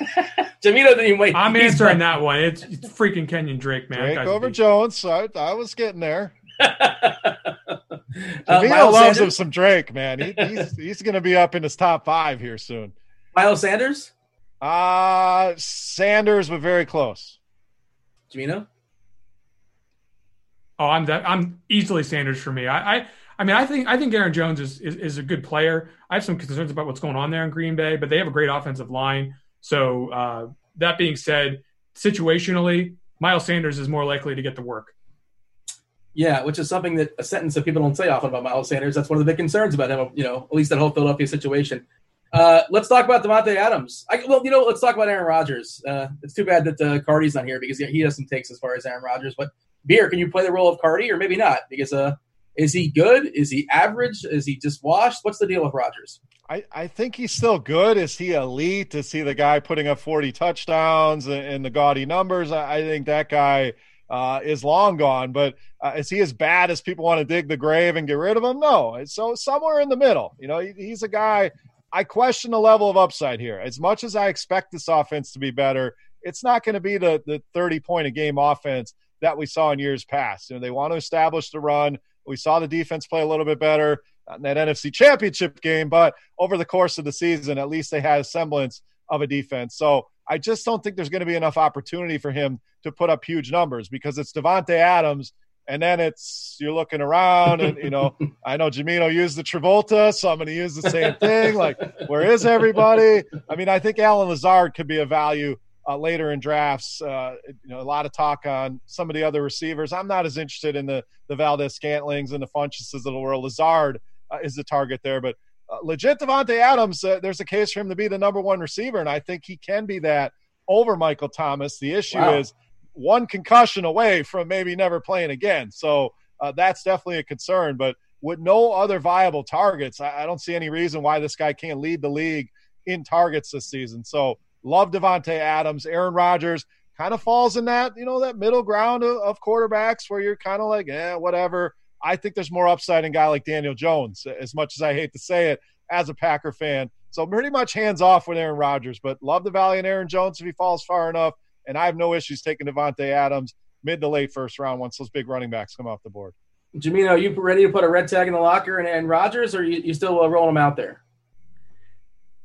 Jamino didn't even wait. I'm answering that one. It's, it's freaking Kenyon Drake, man. Drake over Jones. I, I was getting there. Jamino uh, loves him some Drake, man. He, he's he's going to be up in his top five here soon. Miles Sanders. Uh Sanders, but very close. Jamino? Oh, I'm that I'm easily Sanders for me. I, I I mean I think I think Aaron Jones is, is, is a good player. I have some concerns about what's going on there in Green Bay, but they have a great offensive line. So uh, that being said, situationally, Miles Sanders is more likely to get the work. Yeah, which is something that a sentence that people don't say often about Miles Sanders. That's one of the big concerns about him. You know, at least that whole Philadelphia situation. Uh, let's talk about Davante Adams. I, well, you know, let's talk about Aaron Rodgers. Uh, it's too bad that uh, Cardi's not here because he has some takes as far as Aaron Rodgers. But Beer, can you play the role of Cardi or maybe not? Because uh, is he good? Is he average? Is he just washed? What's the deal with Rodgers? I, I think he's still good. Is he elite? Is he the guy putting up 40 touchdowns and, and the gaudy numbers? I, I think that guy uh, is long gone. But uh, is he as bad as people want to dig the grave and get rid of him? No. So somewhere in the middle. You know, he, he's a guy I question the level of upside here. As much as I expect this offense to be better, it's not going to be the, the 30 point a game offense that we saw in years past. You know, they want to establish the run. We saw the defense play a little bit better in that NFC championship game, but over the course of the season, at least they had a semblance of a defense. So I just don't think there's going to be enough opportunity for him to put up huge numbers because it's Davante Adams and then it's you're looking around, and you know, I know Jamino used the Travolta, so I'm going to use the same thing. Like, where is everybody? I mean, I think Allen Lazard could be a value uh, later in drafts. Uh, you know, a lot of talk on some of the other receivers. I'm not as interested in the the Valdes Scantlings and the Funchesses of the world. Lazard uh, is the target there, but uh, legit Davante Adams. Uh, there's a case for him to be the number one receiver, and I think he can be that over Michael Thomas. The issue wow. is one concussion away from maybe never playing again. So uh, that's definitely a concern. But with no other viable targets, I, I don't see any reason why this guy can't lead the league in targets this season. So love Davante Adams. Aaron Rodgers kind of falls in that, you know, that middle ground of, of quarterbacks where you're kind of like, eh, whatever. I think there's more upside in a guy like Daniel Jones, as much as I hate to say it as a Packer fan. So pretty much hands off with Aaron Rodgers, but love the value in Aaron Jones if he falls far enough. And I have no issues taking Davante Adams mid to late first round once those big running backs come off the board. Jamino, are you ready to put a red tag in the locker and, and Rodgers, or you, you still uh, rolling him out there?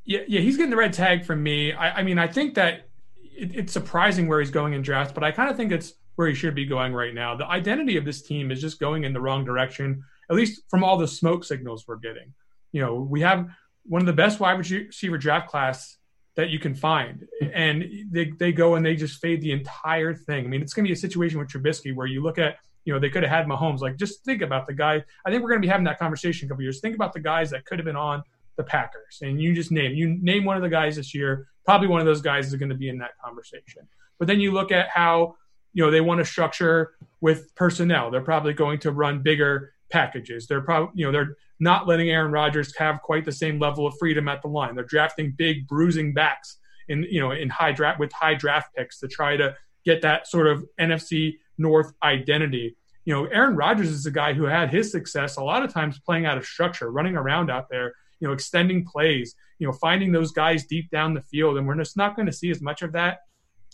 Yeah, yeah, he's getting the red tag from me. I, I mean, I think that it, it's surprising where he's going in drafts, but I kind of think it's where he should be going right now. The identity of this team is just going in the wrong direction, at least from all the smoke signals we're getting. You know, we have one of the best wide receiver draft class that you can find. And they, they go and they just fade the entire thing. I mean, it's going to be a situation with Trubisky where you look at, you know, they could have had Mahomes. Like, just think about the guy. I think we're going to be having that conversation a couple years. Think about the guys that could have been on the Packers. And you just name, you name one of the guys this year, probably one of those guys is going to be in that conversation. But then you look at how, you know, they want to structure with personnel. They're probably going to run bigger packages. They're probably, you know, they're not letting Aaron Rodgers have quite the same level of freedom at the line. They're drafting big bruising backs in you know in high draft with high draft picks to try to get that sort of NFC North identity. You know, Aaron Rodgers is a guy who had his success a lot of times playing out of structure, running around out there, you know, extending plays, you know, finding those guys deep down the field. And we're just not going to see as much of that.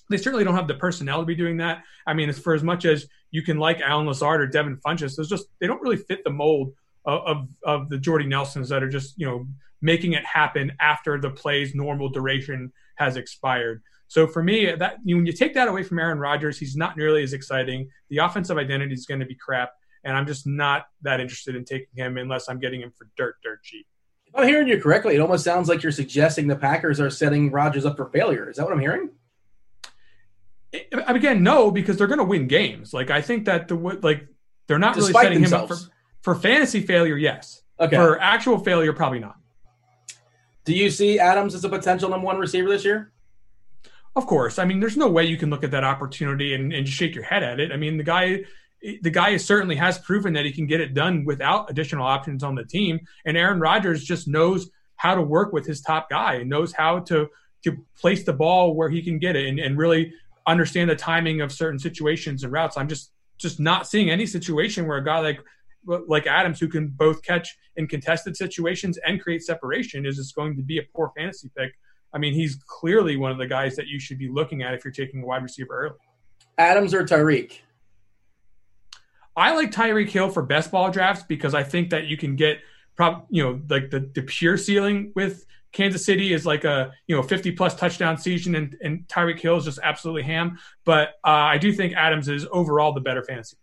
They certainly don't have the personnel to be doing that. I mean, as for as much as you can like Allen Lazard or Devin Funchess, there's just they don't really fit the mold of of the Jordy Nelsons that are just you know making it happen after the play's normal duration has expired. So for me, that you, when you take that away from Aaron Rodgers, he's not nearly as exciting. The offensive identity is going to be crap, and I'm just not that interested in taking him unless I'm getting him for dirt, dirt cheap. If I'm hearing you correctly, it almost sounds like you're suggesting the Packers are setting Rodgers up for failure. Is that what I'm hearing? again, no, because they're going to win games. Like I think that the like they're not Despite really setting themselves. him up for for fantasy failure, yes. Okay. For actual failure, probably not. Do you see Adams as a potential number one receiver this year? Of course. I mean, there's no way you can look at that opportunity and, and just shake your head at it. I mean, the guy the guy certainly has proven that he can get it done without additional options on the team. And Aaron Rodgers just knows how to work with his top guy and knows how to to place the ball where he can get it and, and really understand the timing of certain situations and routes. I'm just just not seeing any situation where a guy like like Adams, who can both catch in contested situations and create separation, is just going to be a poor fantasy pick. I mean, he's clearly one of the guys that you should be looking at if you're taking a wide receiver early. Adams or Tyreek? I like Tyreek Hill for best ball drafts because I think that you can get, prob- you know, like the, the pure ceiling with Kansas City is like a you know 50 plus touchdown season, and, and Tyreek Hill is just absolutely ham. But uh, I do think Adams is overall the better fantasy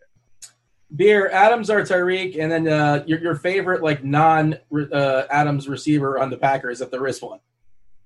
Beer, Adams or Tyreek, and then uh, your, your favorite like non uh, Adams receiver on the Packers if there is one.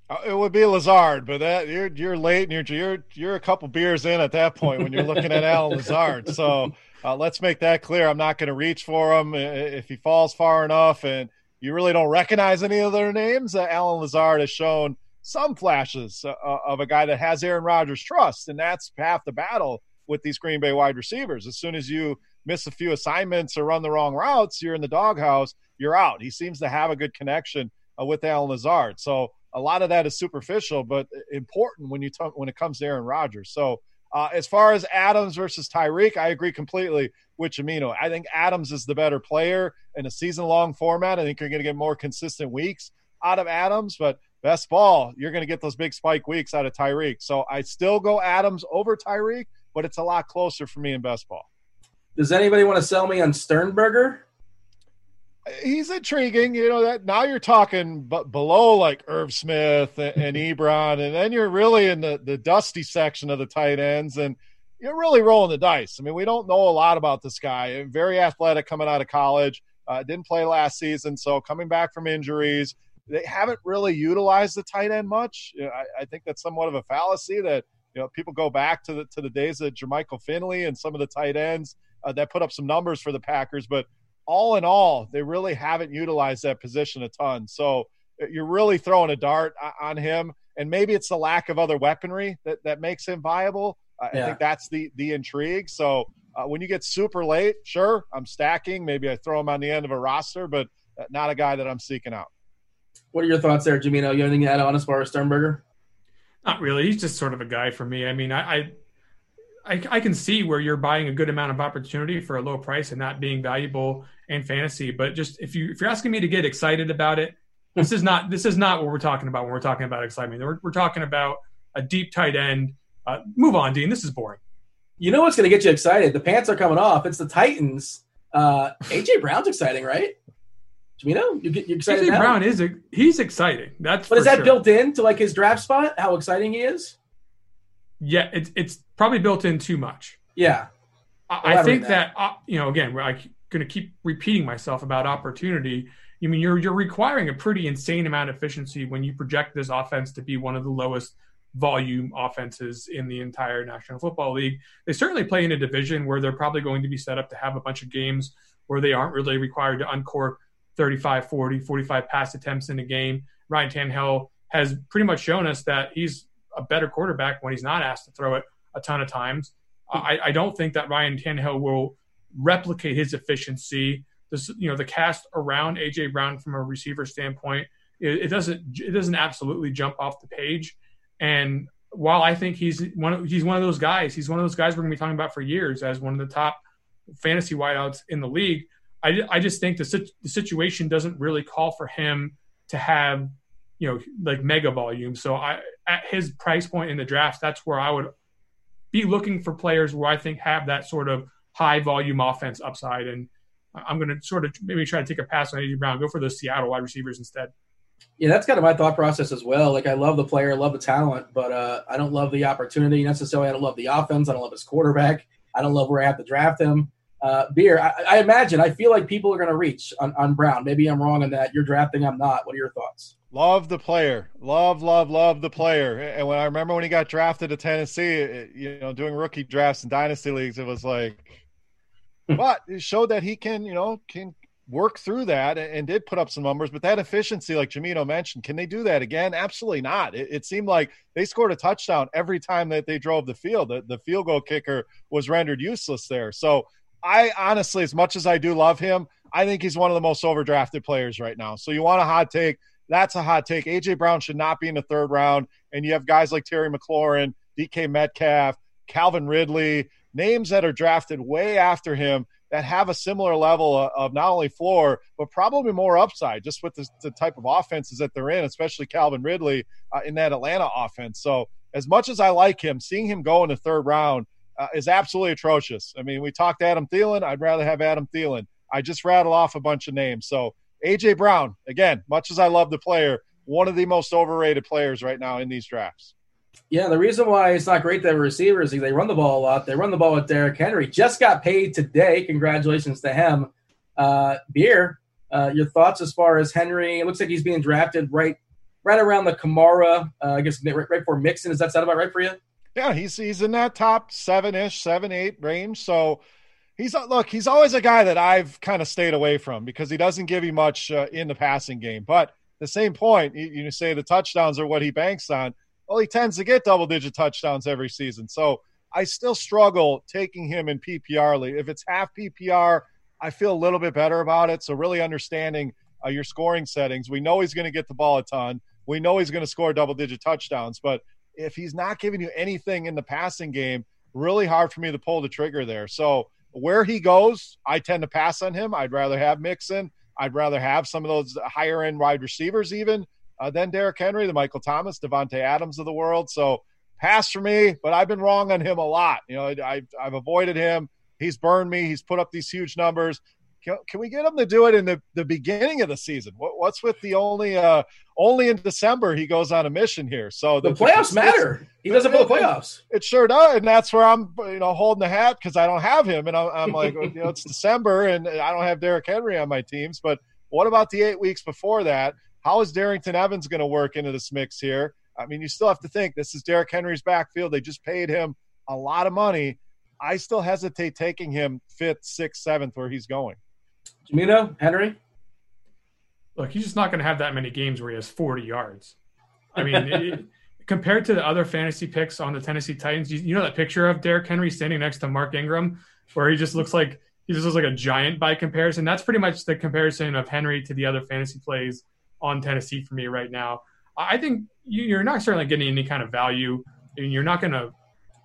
Uh, it would be Lazard, but that you're you're late and you're you're you're a couple beers in at that point when you're looking at Allen Lazard. So uh, let's make that clear. I'm not going to reach for him if he falls far enough, and you really don't recognize any of their names. Uh, Allen Lazard has shown some flashes uh, uh, of a guy that has Aaron Rodgers' trust, and that's half the battle with these Green Bay wide receivers. As soon as you miss a few assignments or run the wrong routes, you're in the doghouse, you're out. He seems to have a good connection uh, with Allen Lazard. So a lot of that is superficial, but important when you when it comes to Aaron Rodgers. So uh, as far as Adams versus Tyreek, I agree completely with Jamino. I think Adams is the better player in a season long format. I think you're going to get more consistent weeks out of Adams, but best ball, you're going to get those big spike weeks out of Tyreek. So I still go Adams over Tyreek, but it's a lot closer for me in best ball. Does anybody want to sell me on Sternberger? He's intriguing. You know that now you're talking but below like Irv Smith and, and Ebron, and then you're really in the the dusty section of the tight ends. And you're really rolling the dice. I mean, we don't know a lot about this guy. Very athletic coming out of college. Uh, didn't play last season, so coming back from injuries, they haven't really utilized the tight end much. You know, I, I, think that's somewhat of a fallacy that you know people go back to the to the days of Jermichael Finley and some of the tight ends uh, that put up some numbers for the Packers, but all in all, they really haven't utilized that position a ton. So uh, you're really throwing a dart on him, and maybe it's the lack of other weaponry that that makes him viable. I yeah. think that's the the intrigue. So uh, when you get super late, sure, I'm stacking. Maybe I throw him on the end of a roster, but uh, not a guy that I'm seeking out. What are your thoughts there, Jamino? You anything to add on as far as Sternberger? Not really. He's just sort of a guy for me. I mean, I, I I, I, can see where you're buying a good amount of opportunity for a low price and not being valuable in fantasy. But just if you if you're asking me to get excited about it, this is not this is not what we're talking about when we're talking about excitement. We're, we're talking about a deep tight end. Uh, move on, Dean. This is boring. You know what's going to get you excited? The pants are coming off. It's the Titans. Uh, AJ Brown's exciting, right? Jamino, you get you get excited. AJ Brown is he's exciting. That's but is that sure. built in to like his draft spot? How exciting he is? Yeah, it's it's probably built in too much. Yeah, I, I think that, that uh, you know again, I'm going to keep repeating myself about opportunity. I mean, you're you're requiring a pretty insane amount of efficiency when you project this offense to be one of the lowest volume offenses in the entire National Football League. They certainly play in a division where they're probably going to be set up to have a bunch of games where they aren't really required to uncork 35, 40, 45 pass attempts in a game. Ryan Tannehill has pretty much shown us that he's a better quarterback when he's not asked to throw it a ton of times. Hmm. I, I don't think that Ryan Tannehill will replicate his efficiency. This, you know, the cast around AJ Brown from a receiver standpoint, it, it doesn't it doesn't absolutely jump off the page. And while I think he's one of, he's one of those guys, he's one of those guys we're going to be talking about for years as one of the top fantasy wideouts in the league. I, I just think the, the situation doesn't really call for him to have you know like mega volume. So I at his price point in the draft, that's where I would be looking for players where I think have that sort of high volume offense upside. And I'm going to sort of maybe try to take a pass on AJ Brown, go for those Seattle wide receivers instead. Yeah, that's kind of my thought process as well. Like I love the player, I love the talent, but uh, I don't love the opportunity necessarily. I don't love the offense. I don't love his quarterback. I don't love where I have to draft him. Uh, Beer, I, I, imagine, I feel like people are going to reach on, on Brown. Maybe I'm wrong on that. You're drafting, I'm not. What are your thoughts? Love the player. Love, love, love the player. And when I remember when he got drafted to Tennessee, it, you know, doing rookie drafts and dynasty leagues, it was like, but it showed that he can, you know, can work through that and, and, did put up some numbers. But that efficiency, like Jamino mentioned, can they do that again? Absolutely not. It, it, seemed like they scored a touchdown every time that they drove the field. The, the field goal kicker was rendered useless there. So I honestly, as much as I do love him, I think he's one of the most overdrafted players right now. So you want a hot take? That's a hot take. AJ Brown should not be in the third round. And you have guys like Terry McLaurin, DK Metcalf, Calvin Ridley, names that are drafted way after him that have a similar level of not only floor, but probably more upside just with the, the type of offenses that they're in, especially Calvin Ridley uh, in that Atlanta offense. So, as much as I like him, seeing him go in the third round uh, is absolutely atrocious. I mean, we talked Adam Thielen. I'd rather have Adam Thielen. I just rattle off a bunch of names. So, AJ Brown, again, much as I love the player, one of the most overrated players right now in these drafts. Yeah, the reason why it's not great to have receivers they run the ball a lot. They run the ball with Derrick Henry. Just got paid today. Congratulations to him. Uh, Beer, uh, your thoughts as far as Henry? It looks like he's being drafted right, right around the Kamara. Uh, I guess right, right for Mixon. Is that sound about right for you? Yeah, he's he's in that top seven ish, seven eight range. So he's look, he's always a guy that I've kind of stayed away from because he doesn't give you much uh, in the passing game. But the same point, you, you say the touchdowns are what he banks on. Well, he tends to get double digit touchdowns every season. So I still struggle taking him in PPR league. If it's half PPR, I feel a little bit better about it. So really understanding uh, your scoring settings. We know he's going to get the ball a ton. We know he's going to score double digit touchdowns. But if he's not giving you anything in the passing game, really hard for me to pull the trigger there. So where he goes, I tend to pass on him. I'd rather have Mixon. I'd rather have some of those higher end wide receivers even uh, than Derrick Henry, the Michael Thomas, Davante Adams of the world. So pass for me, but I've been wrong on him a lot. You know, I, I've avoided him. He's burned me. He's put up these huge numbers. Can, can we get him to do it in the, the beginning of the season? What, what's with the only uh, only in December he goes on a mission here? So the, the playoffs matter. He doesn't play the playoffs. It, it, sure does, and that's where I'm you know holding the hat because I don't have him, and I'm, I'm like you know it's December and I don't have Derrick Henry on my teams. But what about the eight weeks before that? How is Darrynton Evans going to work into this mix here? I mean, you still have to think this is Derrick Henry's backfield. They just paid him a lot of money. I still hesitate taking him fifth, sixth, seventh, where he's going. Jamino, Henry? Look, he's just not going to have that many games where he has 40 yards. I mean, it, compared to the other fantasy picks on the Tennessee Titans, you, you, know that picture of Derrick Henry standing next to Mark Ingram, where he just looks like he just looks like a giant by comparison. That's pretty much the comparison of Henry to the other fantasy plays on Tennessee for me right now. I think you're not certainly getting any kind of value, and you're not going to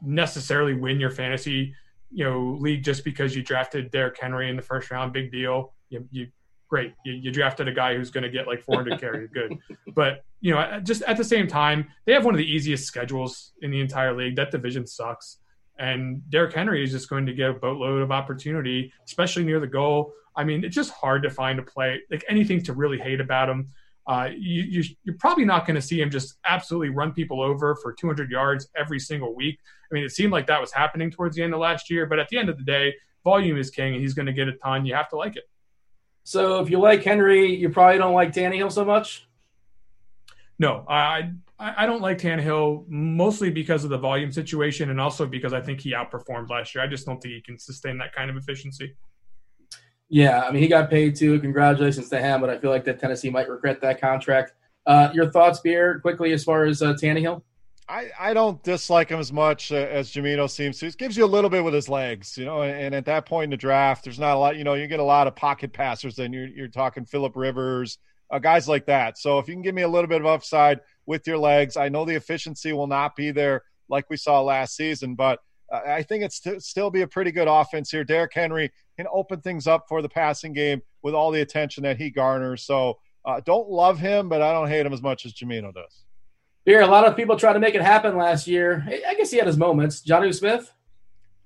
necessarily win your fantasy you know league just because you drafted Derrick Henry in the first round. Big deal. You, you great. You, you, drafted a guy who's going to get like 400 carries. Good. But you know, just at the same time, they have one of the easiest schedules in the entire league. That division sucks. And Derrick Henry is just going to get a boatload of opportunity, especially near the goal. I mean, it's just hard to find a play like anything to really hate about him. Uh, you, you, are probably not going to see him just absolutely run people over for 200 yards every single week. I mean, it seemed like that was happening towards the end of last year, but at the end of the day, volume is king, and he's going to get a ton. You have to like it. So, if you like Henry, you probably don't like Tannehill so much. No, I I don't like Tannehill mostly because of the volume situation, and also because I think he outperformed last year. I just don't think he can sustain that kind of efficiency. Yeah, I mean, he got paid too. Congratulations to him, but I feel like that Tennessee might regret that contract. Uh, your thoughts, Beer, quickly as far as uh, Tannehill? I, I don't dislike him as much uh, as Jamino seems to. He gives you a little bit with his legs, you know. And, at that point in the draft, there's not a lot. You know, you get a lot of pocket passers. and you're you're talking Philip Rivers, uh, guys like that. So if you can give me a little bit of upside with your legs, I know the efficiency will not be there like we saw last season, but I think it's st- still be a pretty good offense here. Derrick Henry can open things up for the passing game with all the attention that he garners. So uh, don't love him, but I don't hate him as much as Jamino does. Here, a lot of people tried to make it happen last year. I guess he had his moments. Jonnu Smith.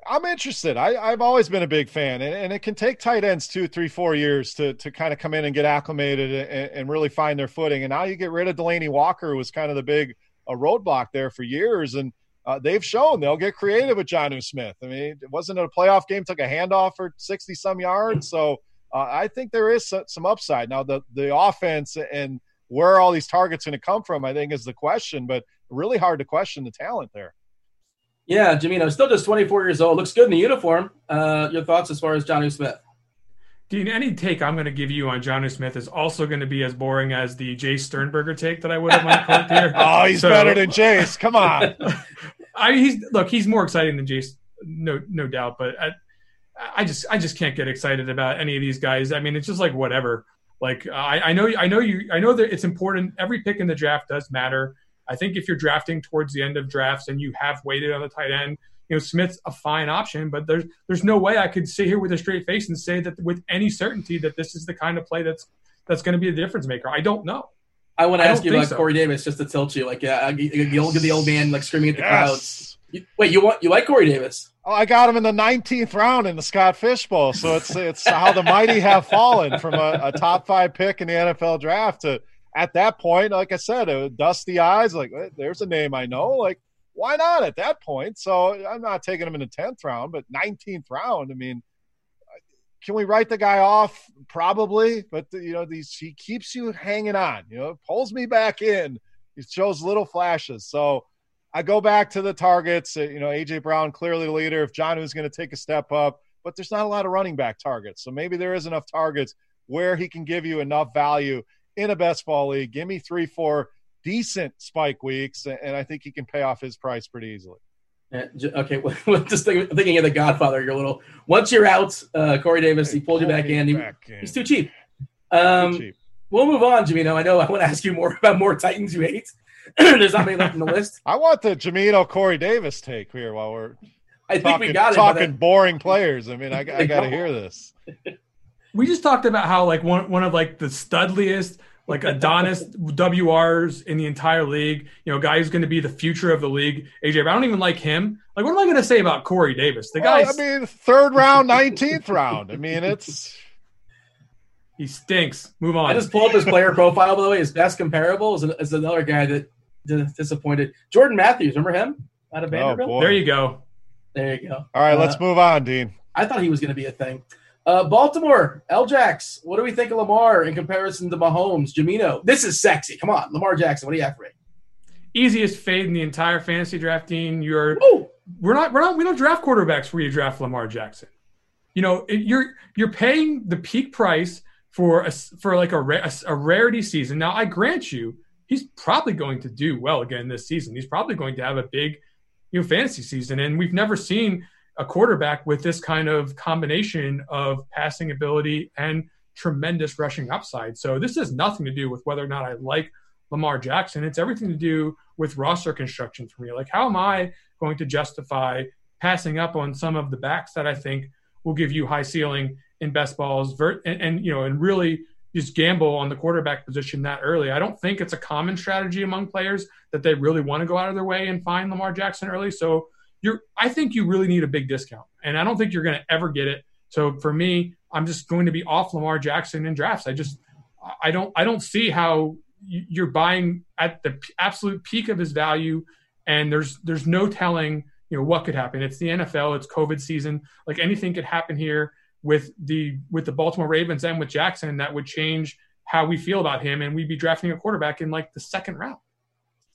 I'm interested. I, have always been a big fan, and, and, it can take tight ends two, three, four years to to kind of come in and get acclimated and, and, really find their footing. And now you get rid of Delanie Walker, who was kind of the big a roadblock there for years, and uh, they've shown they'll get creative with Jonnu Smith. I mean, it wasn't a playoff game, took a handoff for 60 some yards. So uh, I think there is some upside. Now, the, the offense and where all these targets going to come from, I think, is the question, but really hard to question the talent there. Yeah, Jamino, still just 24 years old. Looks good in the uniform. Uh, your thoughts as far as Jonnu Smith? Dean, any take I'm going to give you on Jonnu Smith is also going to be as boring as the Jay Sternberger take that I would have on Clint here. oh, he's so, better than Jace. Come on. I he's look, he's more exciting than Jace, no no doubt. But I, I just I just can't get excited about any of these guys. I mean, it's just like whatever. Like I, I know I know you I know that it's important. Every pick in the draft does matter. I think if you're drafting towards the end of drafts and you have waited on the tight end, you know Smith's a fine option, but there's there's no way I could sit here with a straight face and say that with any certainty that this is the kind of play that's that's going to be a difference maker. I don't know. I want to ask you about so. Corey Davis just to tilt you, like yeah, you, you look at the old man like screaming at the yes. crowds. You, wait, you want you like Corey Davis? Oh, I got him in the 19th round in the Scott Fish Bowl, so it's it's how the mighty have fallen from a, a, top five pick in the NFL draft to at that point. Like I said, uh, dusty eyes, like there's a name I know. Like why not at that point? So I'm not taking him in the 10th round, but 19th round. I mean can we write the guy off? Probably, but you know, these he keeps you hanging on. You know, pulls me back in. He shows little flashes. So I go back to the targets. Uh, you know, AJ Brown clearly the leader. If John is going to take a step up, but there's not a lot of running back targets. So maybe there is enough targets where he can give you enough value in a best ball league. Give me three, four decent spike weeks, and I think he can pay off his price pretty easily. Okay, well, just thinking of the Godfather, you're a little. Once you're out, uh, Corey Davis, he pulled you back in. He, back in. He's too cheap. Um, too cheap. We'll move on, Jamino. I know I want to ask you more about more Titans you hate. There's not many left in the list. I want the Jamino Corey Davis take here while we're. I think we got it. Talking boring players. I mean, I, I got to hear this. We just talked about how like one one of like the studliest like Adonis WRs in the entire league. You know, guy who's going to be the future of the league. AJ, I don't even like him. Like, what am I going to say about Corey Davis? The guy. Well, I mean, third round, nineteenth round. I mean, it's. He stinks. Move on. I just pulled up his player profile, by the way. His best comparable is, is another guy that disappointed. Jordan Matthews, remember him out of oh, Vanderbilt? Oh, there you go. There you go. All right, uh, let's move on, Dean. I thought he was going to be a thing. Uh, Baltimore, L-Jax, what do we think of Lamar in comparison to Mahomes? Jamino, this is sexy. Come on, Lamar Jackson, what do you have for me? Easiest fade in the entire fantasy drafting. You're Ooh. we're not we're not we don't draft quarterbacks where you draft Lamar Jackson. You know, it, you're you're paying the peak price for a for like a, a, a rarity season. Now, I grant you, he's probably going to do well again this season. He's probably going to have a big, you know, fantasy season, and we've never seen a quarterback with this kind of combination of passing ability and tremendous rushing upside. So this has nothing to do with whether or not I like Lamar Jackson. It's everything to do with roster construction for me. Like, how am I going to justify passing up on some of the backs that I think will give you high ceiling in best balls and, and you know and really just gamble on the quarterback position that early. I don't think it's a common strategy among players that they really want to go out of their way and find Lamar Jackson early. So you're I think you really need a big discount. And I don't think you're going to ever get it. So for me, I'm just going to be off Lamar Jackson in drafts. I just I don't I don't see how you're buying at the absolute peak of his value and there's there's no telling you know what could happen it's the nfl it's covid season like anything could happen here with the with the baltimore ravens and with jackson that would change how we feel about him and we'd be drafting a quarterback in like the second round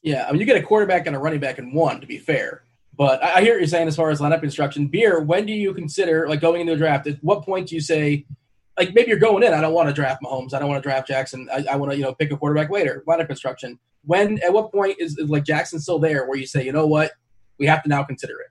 yeah i mean you get a quarterback and a running back in one to be fair but i, I hear what you're saying as far as lineup construction beer when do you consider like going into a draft at what point do you say like maybe you're going in. I don't want to draft Mahomes. I don't want to draft Jackson. I, I want to you know pick a quarterback later. Lineup construction. When at what point is, is like Jackson still there where you say you know what we have to now consider it.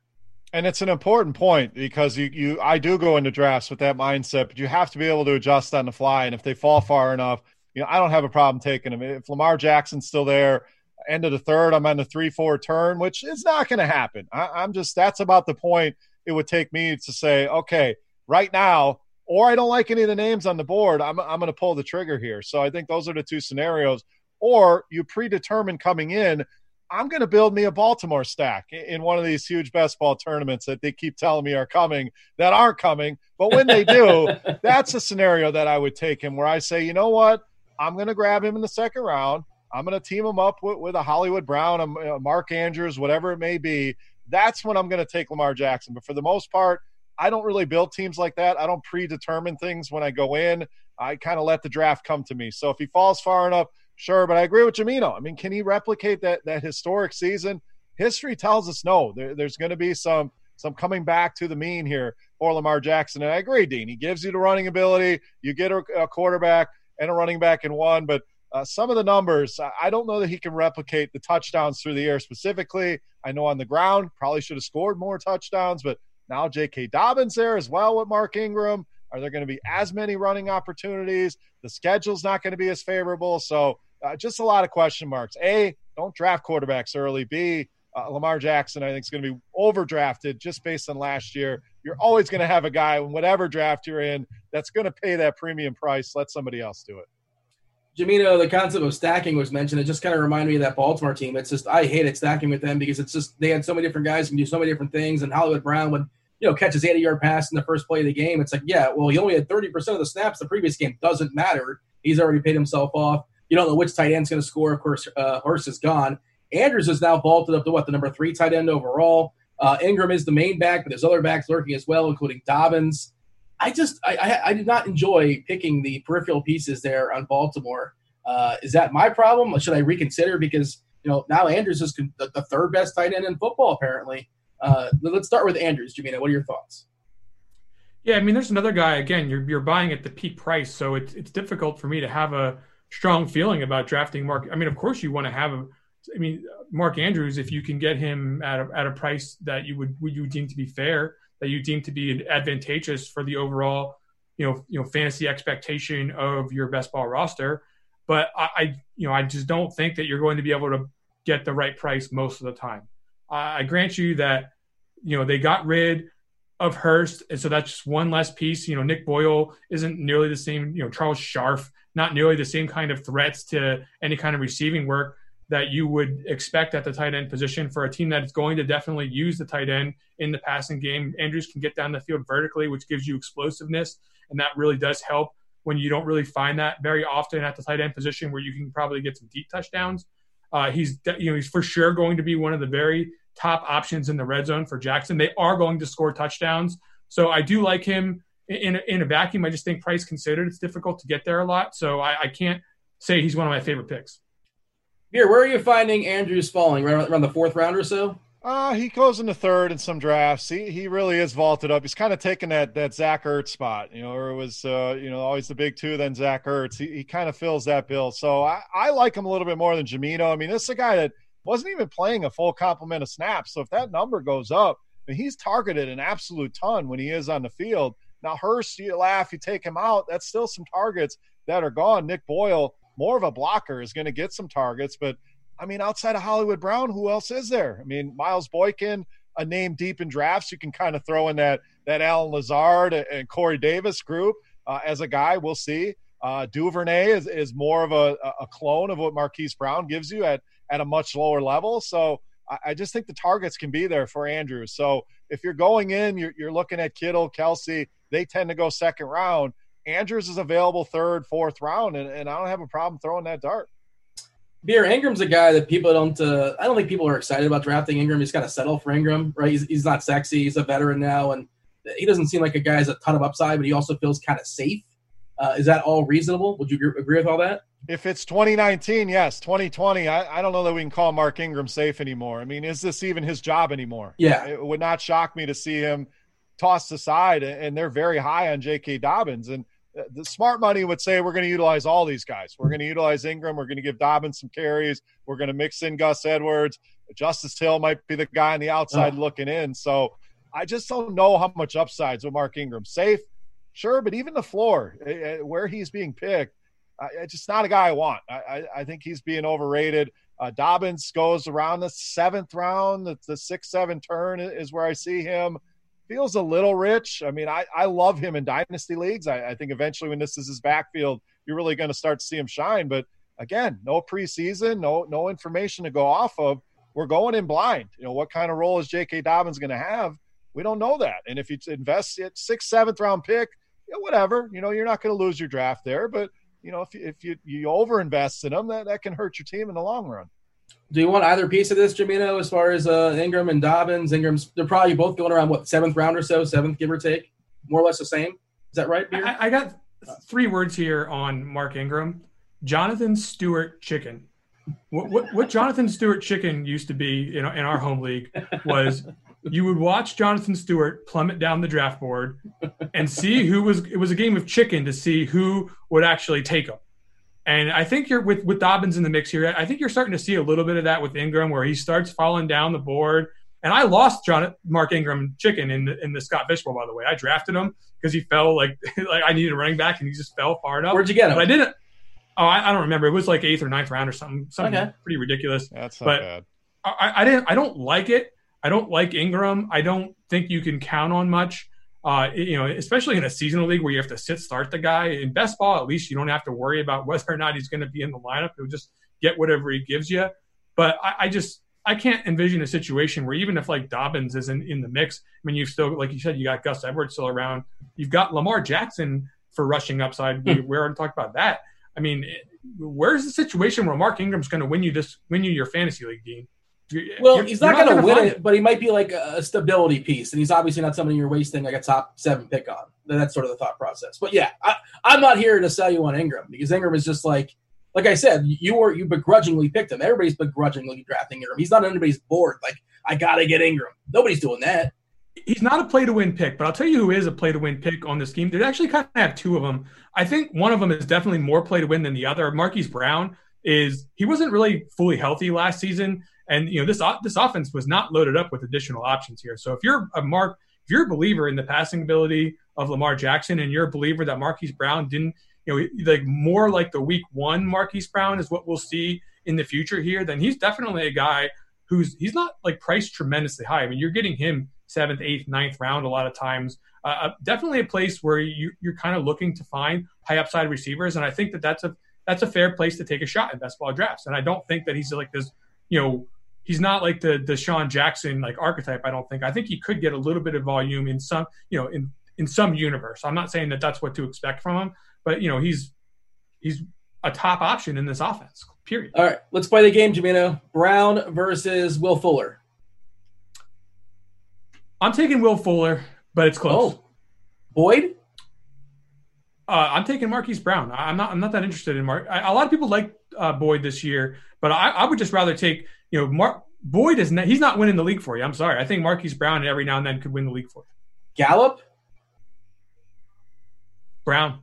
And it's an important point because you, you I do go into drafts with that mindset, but you have to be able to adjust on the fly. And if they fall far enough, you know, I don't have a problem taking them. If Lamar Jackson's still there, end of the third, I'm on the three four turn, which is not going to happen. I, I'm just that's about the point it would take me to say, okay, right now or I don't like any of the names on the board, I'm, I'm going to pull the trigger here. So I think those are the two scenarios. Or you predetermine coming in, I'm going to build me a Baltimore stack in one of these huge best ball tournaments that they keep telling me are coming that aren't coming. But when they do, that's a scenario that I would take him where I say, you know what? I'm going to grab him in the second round. I'm going to team him up with, with a Hollywood Brown, a, a Mark Andrews, whatever it may be. That's when I'm going to take Lamar Jackson. But for the most part, I don't really build teams like that. I don't predetermine things when I go in. I kind of let the draft come to me. So if he falls far enough, sure. But I agree with Jamino. I mean, can he replicate that that historic season? History tells us no. There, there's going to be some some coming back to the mean here for Lamar Jackson. And I agree, Dean. He gives you the running ability. You get a, a quarterback and a running back in one, but uh, some of the numbers, I don't know that he can replicate the touchdowns through the air specifically. I know on the ground, probably should have scored more touchdowns, but now J.K. Dobbins there as well with Mark Ingram. Are there going to be as many running opportunities? The schedule's not going to be as favorable. So uh, just a lot of question marks. A, don't draft quarterbacks early. B, uh, Lamar Jackson, I think, is going to be overdrafted just based on last year. You're always going to have a guy in whatever draft you're in that's going to pay that premium price. Let somebody else do it. Jamino, the concept of stacking was mentioned. It just kind of reminded me of that Baltimore team. It's just I hated stacking with them because it's just they had so many different guys who can do so many different things. And Hollywood Brown would you know, catches 80 yard pass in the first play of the game. It's like, yeah, well, he only had 30% of the snaps the previous game. Doesn't matter. He's already paid himself off. You don't know which tight end's going to score. Of course, uh, Hurst is gone. Andrews is now vaulted up to what, the number three tight end overall. Uh, Ingram is the main back, but there's other backs lurking as well, including Dobbins. I just, I, I, I did not enjoy picking the peripheral pieces there on Baltimore. Uh, is that my problem? Or should I reconsider? Because, you know, now Andrews is the, the third best tight end in football, apparently. Uh, let's start with Andrews. Jamino, what are your thoughts? Yeah, I mean, there's another guy. Again, you're you're buying at the peak price, so it's it's difficult for me to have a strong feeling about drafting Mark. I mean, of course, you want to have a. I mean, Mark Andrews, if you can get him at a, at a price that you would would you deem to be fair, that you deem to be advantageous for the overall, you know, you know, fantasy expectation of your best ball roster. But I, I you know, I just don't think that you're going to be able to get the right price most of the time. I grant you that you know they got rid of Hurst, and so that's just one less piece. You know, Nick Boyle isn't nearly the same. You know, Charles Scharf, not nearly the same kind of threats to any kind of receiving work that you would expect at the tight end position for a team that's going to definitely use the tight end in the passing game. Andrews can get down the field vertically, which gives you explosiveness, and that really does help when you don't really find that very often at the tight end position where you can probably get some deep touchdowns. Uh, he's you know he's for sure going to be one of the very top options in the red zone for Jackson. They are going to score touchdowns, so I do like him in a, in a vacuum. I just think price considered, it's difficult to get there a lot, so I, I can't say he's one of my favorite picks. Here, where are you finding Andrews falling? Around, around the fourth round or so? Uh, he goes into third in some drafts. He he really is vaulted up. He's kind of taken that that Zach Ertz spot, you know, or it was uh, you know always the big two, then Zach Ertz. He he kind of fills that bill. So I, I like him a little bit more than Jamino. I mean, this is a guy that wasn't even playing a full complement of snaps. So if that number goes up, I mean, he's targeted an absolute ton when he is on the field. Now Hurst, you laugh, you take him out. That's still some targets that are gone. Nick Boyle, more of a blocker, is going to get some targets, but I mean, outside of Hollywood Brown, who else is there? I mean, Miles Boykin, a name deep in drafts. You can kind of throw in that that Allen Lazard and Corey Davis group uh, as a guy. We'll see. Uh, Duvernay is, is more of a, a clone of what Marquise Brown gives you at at a much lower level. So I, I just think the targets can be there for Andrews. So if you're going in, you're, you're looking at Kittle, Kelce, They tend to go second round. Andrews is available third, fourth round, and, and I don't have a problem throwing that dart. Beer Ingram's a guy that people don't. Uh, I don't think people are excited about drafting Ingram. He's got to settle for Ingram, right? He's, he's not sexy. He's a veteran now, and he doesn't seem like a guy has a ton of upside, but he also feels kind of safe. Uh, is that all reasonable? Would you agree with all that? If it's 2019, yes. 2020, I, I don't know that we can call Mark Ingram safe anymore. I mean, is this even his job anymore? Yeah. It would not shock me to see him tossed aside, and they're very high on J.K. Dobbins. And the smart money would say we're going to utilize all these guys. We're going to utilize Ingram. We're going to give Dobbins some carries. We're going to mix in Gus Edwards. Justice Hill might be the guy on the outside oh. looking in. So I just don't know how much upsides with Mark Ingram. Safe, sure, but even the floor eh, eh, where he's being picked, it's just not a guy I want. I, I think he's being overrated. Uh, Dobbins goes around the seventh round, the, the six seven turn is where I see him feels a little rich. I mean, I, I love him in dynasty leagues. I, I think eventually when this is his backfield, you're really going to start to see him shine. But again, no preseason, no no information to go off of. We're going in blind. You know, what kind of role is J.K. Dobbins going to have? We don't know that. And if you invest at sixth, seventh round pick, whatever, you know, you're not going to lose your draft there. But you know, if you, if you you overinvest in them, that that can hurt your team in the long run. Do you want either piece of this, Jamino, as far as uh, Ingram and Dobbins? Ingram's they're probably both going around what seventh round or so, seventh give or take, more or less the same. Is that right? I, I, got three words here on Mark Ingram: Jonathan Stewart Chicken. What, what, what Jonathan Stewart Chicken used to be in, in our home league was you would watch Jonathan Stewart plummet down the draft board and see who was. It was a game of chicken to see who would actually take him. And I think you're with with Dobbins in the mix here. I think you're starting to see a little bit of that with Ingram, where he starts falling down the board. And I lost John Mark Ingram chicken in the in the Scott Fish Bowl, by the way. I drafted him because he fell like like I needed a running back, and he just fell far enough. Where'd you get him? But I didn't. Oh, I, I, don't remember. It was like eighth or ninth round or something. Something okay. pretty ridiculous. That's not but bad. I, I didn't. I don't like it. I don't like Ingram. I don't think you can count on much. Uh, you know, especially in a seasonal league where you have to sit start the guy. In best ball, at least you don't have to worry about whether or not he's going to be in the lineup. He'll just get whatever he gives you. But I, I, just I can't envision a situation where even if like Dobbins isn't in the mix, I mean, you've still like you said, you got Gus Edwards still around. You've got Lamar Jackson for rushing upside. we, we already talked about that. I mean, where's the situation where Mark Ingram's going to win you this win you your fantasy league, Dean? Well, you're, he's not, not going to win it, it, but he might be like a stability piece, and he's obviously not somebody you're wasting like a top seven pick on. That's sort of the thought process. But yeah, I, am not here to sell you on Ingram because Ingram is just like, like I said, you were you begrudgingly picked him. Everybody's begrudgingly drafting Ingram. He's not on anybody's board. Like I got to get Ingram. Nobody's doing that. He's not a play to win pick, but I'll tell you who is a play to win pick on this team. They actually kind of have two of them. I think one of them is definitely more play to win than the other. Marquise Brown is he wasn't really fully healthy last season and you know this this offense was not loaded up with additional options here. So if you're a Mark, if you're a believer in the passing ability of Lamar Jackson, and you're a believer that Marquise Brown didn't, you know, like more like the Week One Marquise Brown is what we'll see in the future here, then he's definitely a guy who's he's not like priced tremendously high. I mean, you're getting him seventh, eighth, ninth round a lot of times. Uh, uh definitely a place where you, you're kind of looking to find high upside receivers, and I think that that's a that's a fair place to take a shot in best ball drafts. And I don't think that he's like this, you know, he's not like the the Sean Jackson like archetype. I don't think. I think he could get a little bit of volume in some, you know, in in some universe. I'm not saying that that's what to expect from him, but you know he's he's a top option in this offense. Period. All right, let's play the game, Jamino. Brown versus Will Fuller. I'm taking Will Fuller, but it's close. Oh, Boyd. Uh, I'm taking Marquise Brown. I'm not. I'm not that interested in Mark. I, a lot of people like uh, Boyd this year, but I, I, would just rather take. You know, Mark Boyd is. Not, he's not winning the league for you. I'm sorry. I think Marquise Brown every now and then could win the league for you. Gallup. Brown.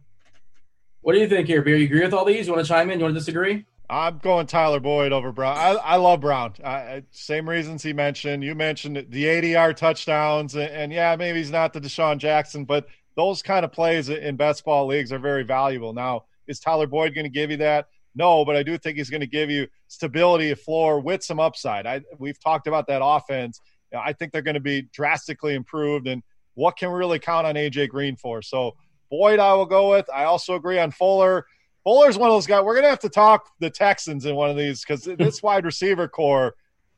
What do you think here, Beer? You agree with all these? You want to chime in? You want to disagree? I'm going Tyler Boyd over Brown. I, I love Brown. I, same reasons he mentioned. You mentioned the ADR touchdowns, and, and, yeah, maybe he's not the DeSean Jackson, but those kind of plays in best ball leagues are very valuable. Now, is Tyler Boyd going to give you that? No, but I do think he's going to give you stability of floor with some upside. I, we've talked about that offense. I think they're going to be drastically improved, and what can we really count on AJ Green for? So Boyd, I will go with. I also agree on Fuller. Fuller's one of those guys. We're gonna have to talk the Texans in one of these because this wide receiver corps.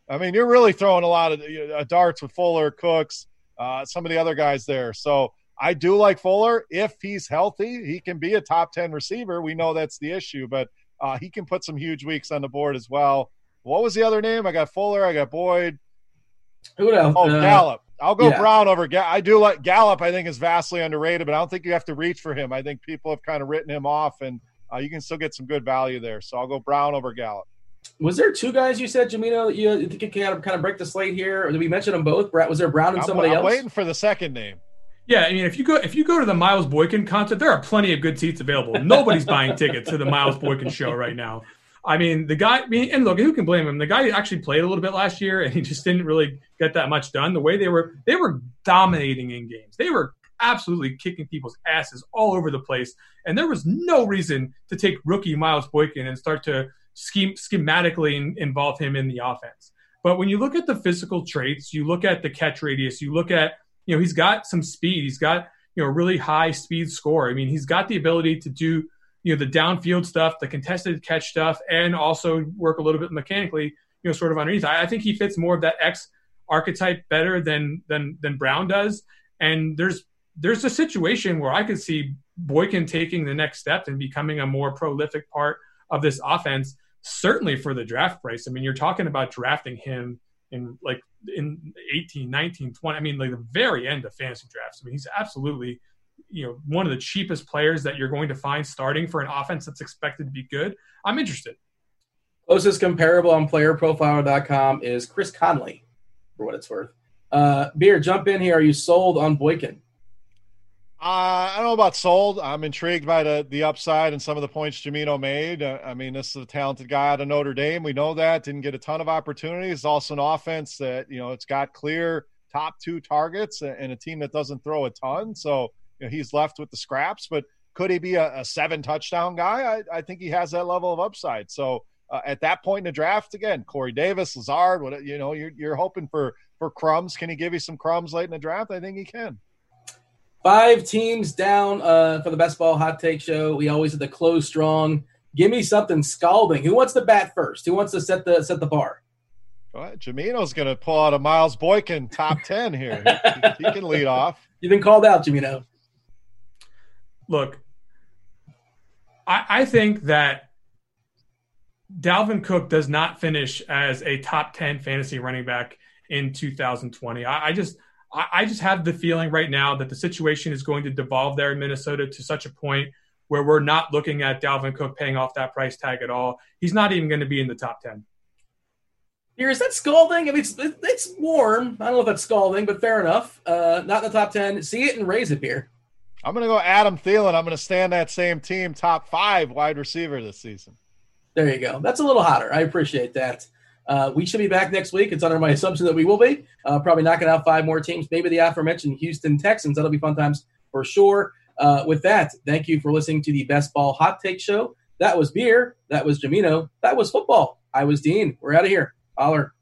I mean, you're really throwing a lot of uh, darts with Fuller, Cooks, uh, some of the other guys there. So I do like Fuller. If he's healthy, he can be a top ten receiver. We know that's the issue, but uh, he can put some huge weeks on the board as well. What was the other name? I got Fuller. I got Boyd. Who else? Oh, uh, Gallup. I'll go yeah. Brown over. I do like Gallup. I think is vastly underrated, but I don't think you have to reach for him. I think people have kind of written him off, and uh, you can still get some good value there. So I'll go Brown over Gallup. Was there two guys you said, Jamino, that you, think you can kind of break the slate here, or did we mention them both? Was there Brown and somebody I'm, else? I'm waiting for the second name. Yeah, I mean, if you go if you go to the Miles Boykin concert, there are plenty of good seats available. Nobody's buying tickets to the Miles Boykin show right now. I mean, the guy, I mean, and look, who can blame him? The guy actually played a little bit last year, and he just didn't really get that much done. The way they were, they were dominating in games. They were absolutely kicking people's asses all over the place, and there was no reason to take rookie Miles Boykin and start to scheme schematically involve him in the offense. But when you look at the physical traits, you look at the catch radius, you look at, you know, he's got some speed, he's got you know, a really high speed score. I mean, he's got the ability to do you know the downfield stuff, the contested catch stuff, and also work a little bit mechanically, you know, sort of underneath. I, I think he fits more of that X archetype better than than than Brown does. And there's there's a situation where I could see Boykin taking the next step and becoming a more prolific part of this offense. Certainly for the draft price. I mean, you're talking about drafting him in like in 18, 19, 20. I mean, like the very end of fantasy drafts. I mean, he's absolutely you know one of the cheapest players that you're going to find starting for an offense that's expected to be good, I'm interested. Closest comparable on playerprofiler.com is Chris Conley, for what it's worth. Uh, Beer, jump in here. Are you sold on Boykin? Uh, I don't know about sold. I'm intrigued by the the upside and some of the points Jamino made. Uh, I mean, this is a talented guy out of Notre Dame. We know that. Didn't get a ton of opportunities. Also an offense that you know it's got clear top two targets and a team that doesn't throw a ton. So you know, he's left with the scraps. But could he be a, a seven touchdown guy? I, I, think he has that level of upside. So uh, at that point in the draft, again, Corey Davis, Lazard, what you know, you're you're hoping for for crumbs. Can he give you some crumbs late in the draft? I think he can. Five teams down uh, for the best ball hot take show. We always have the close strong. Give me something scalding. Who wants to bat first? Who wants to set the set the bar? Well, Jamino's going to pull out a Miles Boykin top ten here. he, he, can lead off. You've been called out, Jamino look, I, I think that Dalvin Cook does not finish as a top 10 fantasy running back in 2020. I, I just I, I just have the feeling right now that the situation is going to devolve there in Minnesota to such a point where we're not looking at Dalvin Cook paying off that price tag at all. He's not even going to be in the top 10. Here, is that scalding? I mean, it's, it's warm. I don't know if that's scalding, but fair enough. Uh, not in the top 10. See it and raise it here. I'm going to go Adam Thielen. I'm going to stand that same team, top five wide receiver this season. There you go. That's a little hotter. I appreciate that. Uh, we should be back next week. It's under my assumption that we will be. Uh, probably knocking out five more teams, maybe the aforementioned Houston Texans. That'll be fun times for sure. Uh, with that, thank you for listening to the Best Ball Hot Take Show. That was beer. That was Jamino. That was football. I was Dean. We're out of here. Holler.